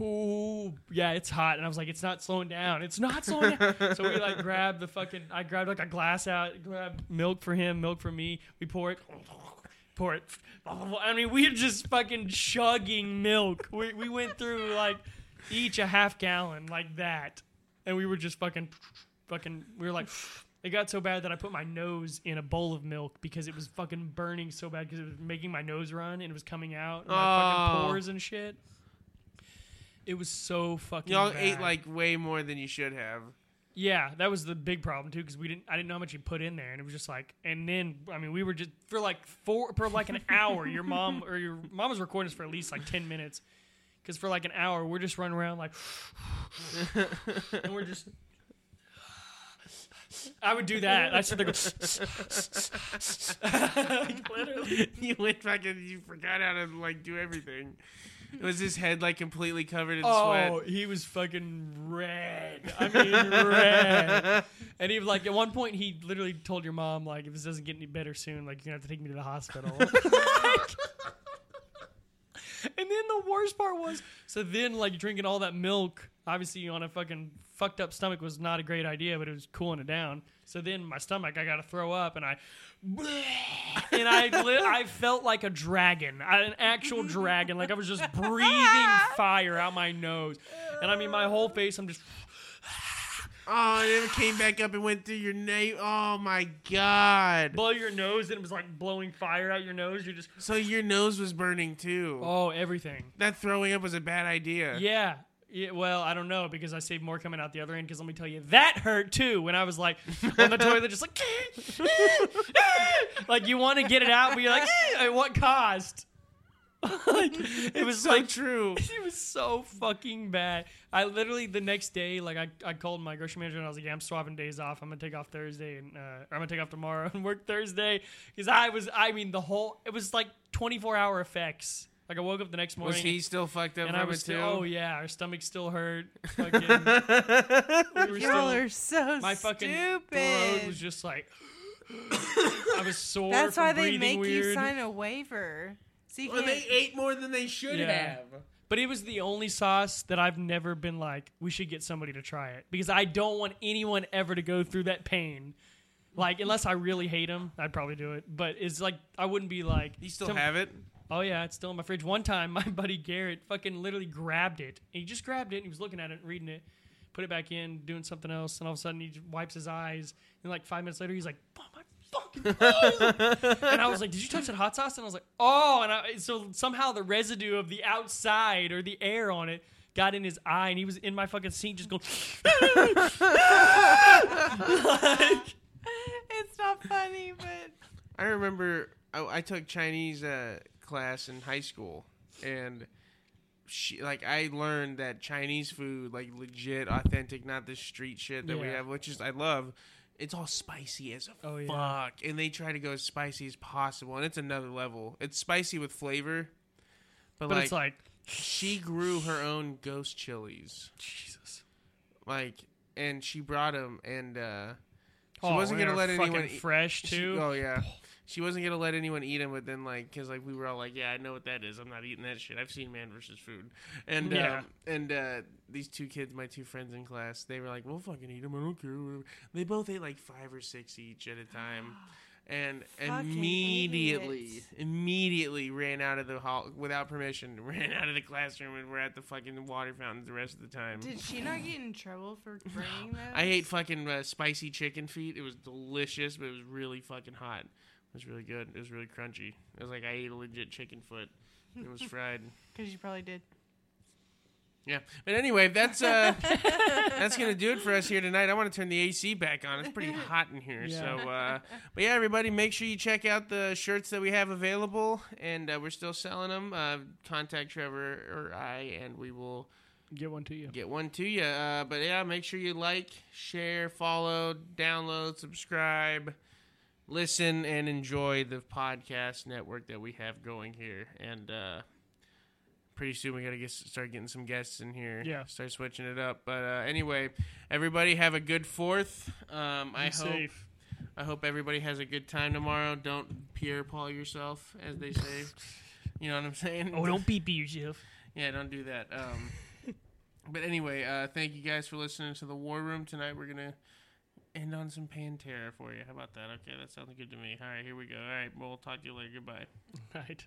"Oh, yeah, it's hot." And I was like, "It's not slowing down. It's not *laughs* slowing down." so we like grabbed the fucking. I grabbed like a glass out, grabbed milk for him, milk for me. We pour it. Pour it. I mean, we were just fucking chugging milk. We, we went through like each a half gallon like that, and we were just fucking, fucking. We were like, it got so bad that I put my nose in a bowl of milk because it was fucking burning so bad because it was making my nose run and it was coming out, and my Oh. fucking pores and shit. It was so fucking. Y'all bad. ate like way more than you should have. Yeah, that was the big problem too because we didn't. I didn't know how much you put in there, and it was just like. And then I mean, we were just for like four for like an hour. Your mom or your mom was recording us for at least like ten minutes, because for like an hour we're just running around like, *laughs* and we're just. *laughs* I would do that. I sit there go. like, *laughs* literally. *laughs* you went back and You forgot how to like do everything. It Was his head like completely covered in oh, sweat? Oh, he was fucking red. I mean, red. And he was like at one point he literally told your mom like if this doesn't get any better soon, like you're gonna have to take me to the hospital. and then the worst part was so then like drinking all that milk, obviously you on a fucking fucked up stomach was not a great idea, but it was cooling it down. So then my stomach, I got to throw up, and I, *laughs* and I, li- I felt like a dragon, an actual dragon, like I was just breathing *laughs* fire out my nose, and I mean my whole face, I'm just. Oh, and then it came back up and went through your name. Oh my god! blow your nose and it was like blowing fire out your nose. You're just So your nose was burning too. oh everything. That throwing up was a bad idea. Yeah. Yeah, well, I don't know because I saved more coming out the other end. Because let me tell you, that hurt too. When I was like on the toilet, just like, *laughs* like you want to get it out, but you're like, *laughs* at what cost? *laughs* like it was so like true. it was so fucking bad. I literally the next day, like I, I called my grocery manager and I was like, yeah, I'm swapping days off. I'm gonna take off Thursday and uh, or I'm gonna take off tomorrow and work Thursday because I was, I mean, the whole it was like 24 hour effects. Like I woke up the next morning. Was he still fucked up and from I was it still, too? oh yeah, our stomach still hurt. *laughs* Fucking, we Y'all still, are so my fucking stupid. throat was just like, *coughs* I was sore. That's from why they breathing make you sign a waiver. So you Well, they ate more than they should Yeah. have. But it was the only sauce that I've never been like, we should get somebody to try it because I don't want anyone ever to go through that pain. Like, unless I really hate them, I'd probably do it. But it's like I wouldn't be like. You still some- have it? Oh yeah, it's still in my fridge. One time, *laughs* my buddy Garrett fucking literally grabbed it. He just grabbed it and he was looking at it, and reading it, put it back in, doing something else, and all of a sudden he just wipes his eyes. And like five minutes later, he's like, "Oh my fucking!" *laughs* eyes." and I was like, "Did you touch that hot sauce?" And I was like, "Oh!" And I, so somehow the residue of the outside or the air on it got in his eye, and he was in my fucking seat just going. *laughs* like, it's not funny, but I remember I, I took Chinese uh, class in high school, and she, like I learned that Chinese food, like legit, authentic, not the street shit that we Yeah. have, which is I love. It's all spicy as Oh, fuck, yeah. and they try to go as spicy as possible, and it's another level. It's spicy with flavor, but, but like, it's like she grew her own ghost chilies, Jesus. like, and she brought them, and uh, she Oh, wasn't gonna they're let fucking anyone eat- fresh she- too. oh yeah. She wasn't gonna let anyone eat them, but then like, cause like we were all like, yeah, I know what that is. I'm not eating that shit. I've seen Man versus Food, and Yeah. um, and uh, these two kids, my two friends in class, they were like, we'll fucking eat them. I don't care. They both ate like five or six each at a time. *gasps* And Fucking immediately, idiots. immediately ran out of the hall without permission. *laughs* Ran out of the classroom and were at the fucking water fountains the rest of the time. did she not get in trouble for *sighs* bringing those? I ate fucking uh, spicy chicken feet. It was delicious, but it was really fucking hot. It was really good. It was really crunchy. It was like I ate a legit chicken foot. It was *laughs* fried. because you probably did. Yeah. But anyway, that's uh that's gonna do it for us here tonight. I want to turn the AC back on. It's pretty *laughs* hot in here. Yeah. So uh but yeah, everybody make sure you check out the shirts that we have available and uh, we're still selling them. Uh contact Trevor or I and we will Get one to you. get one to you. Uh, but yeah, make sure you like, share, follow, download, subscribe, listen, and enjoy the podcast network that we have going here. And uh, pretty soon we got to get start getting some guests in here. Yeah. start switching it up. But uh, anyway, everybody have a good Fourth. Um, I Be hope safe. I hope everybody has a good time tomorrow. Don't Pierre Paul yourself, as they say. You know what I'm saying? Oh, don't beat yourself. Yeah, don't do that. Um, *laughs* But anyway, uh, thank you guys for listening to the War Room tonight. We're gonna end on some Pantera for you. How about that? Okay, that sounds good to me. All right, here we go. All right, we'll talk to you later. Goodbye. *laughs* Right.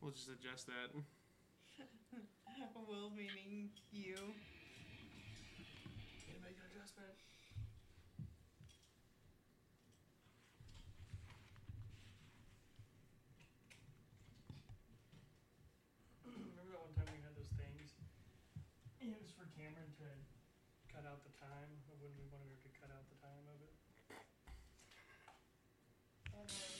We'll just adjust that. *laughs* Will meaning you. Yeah.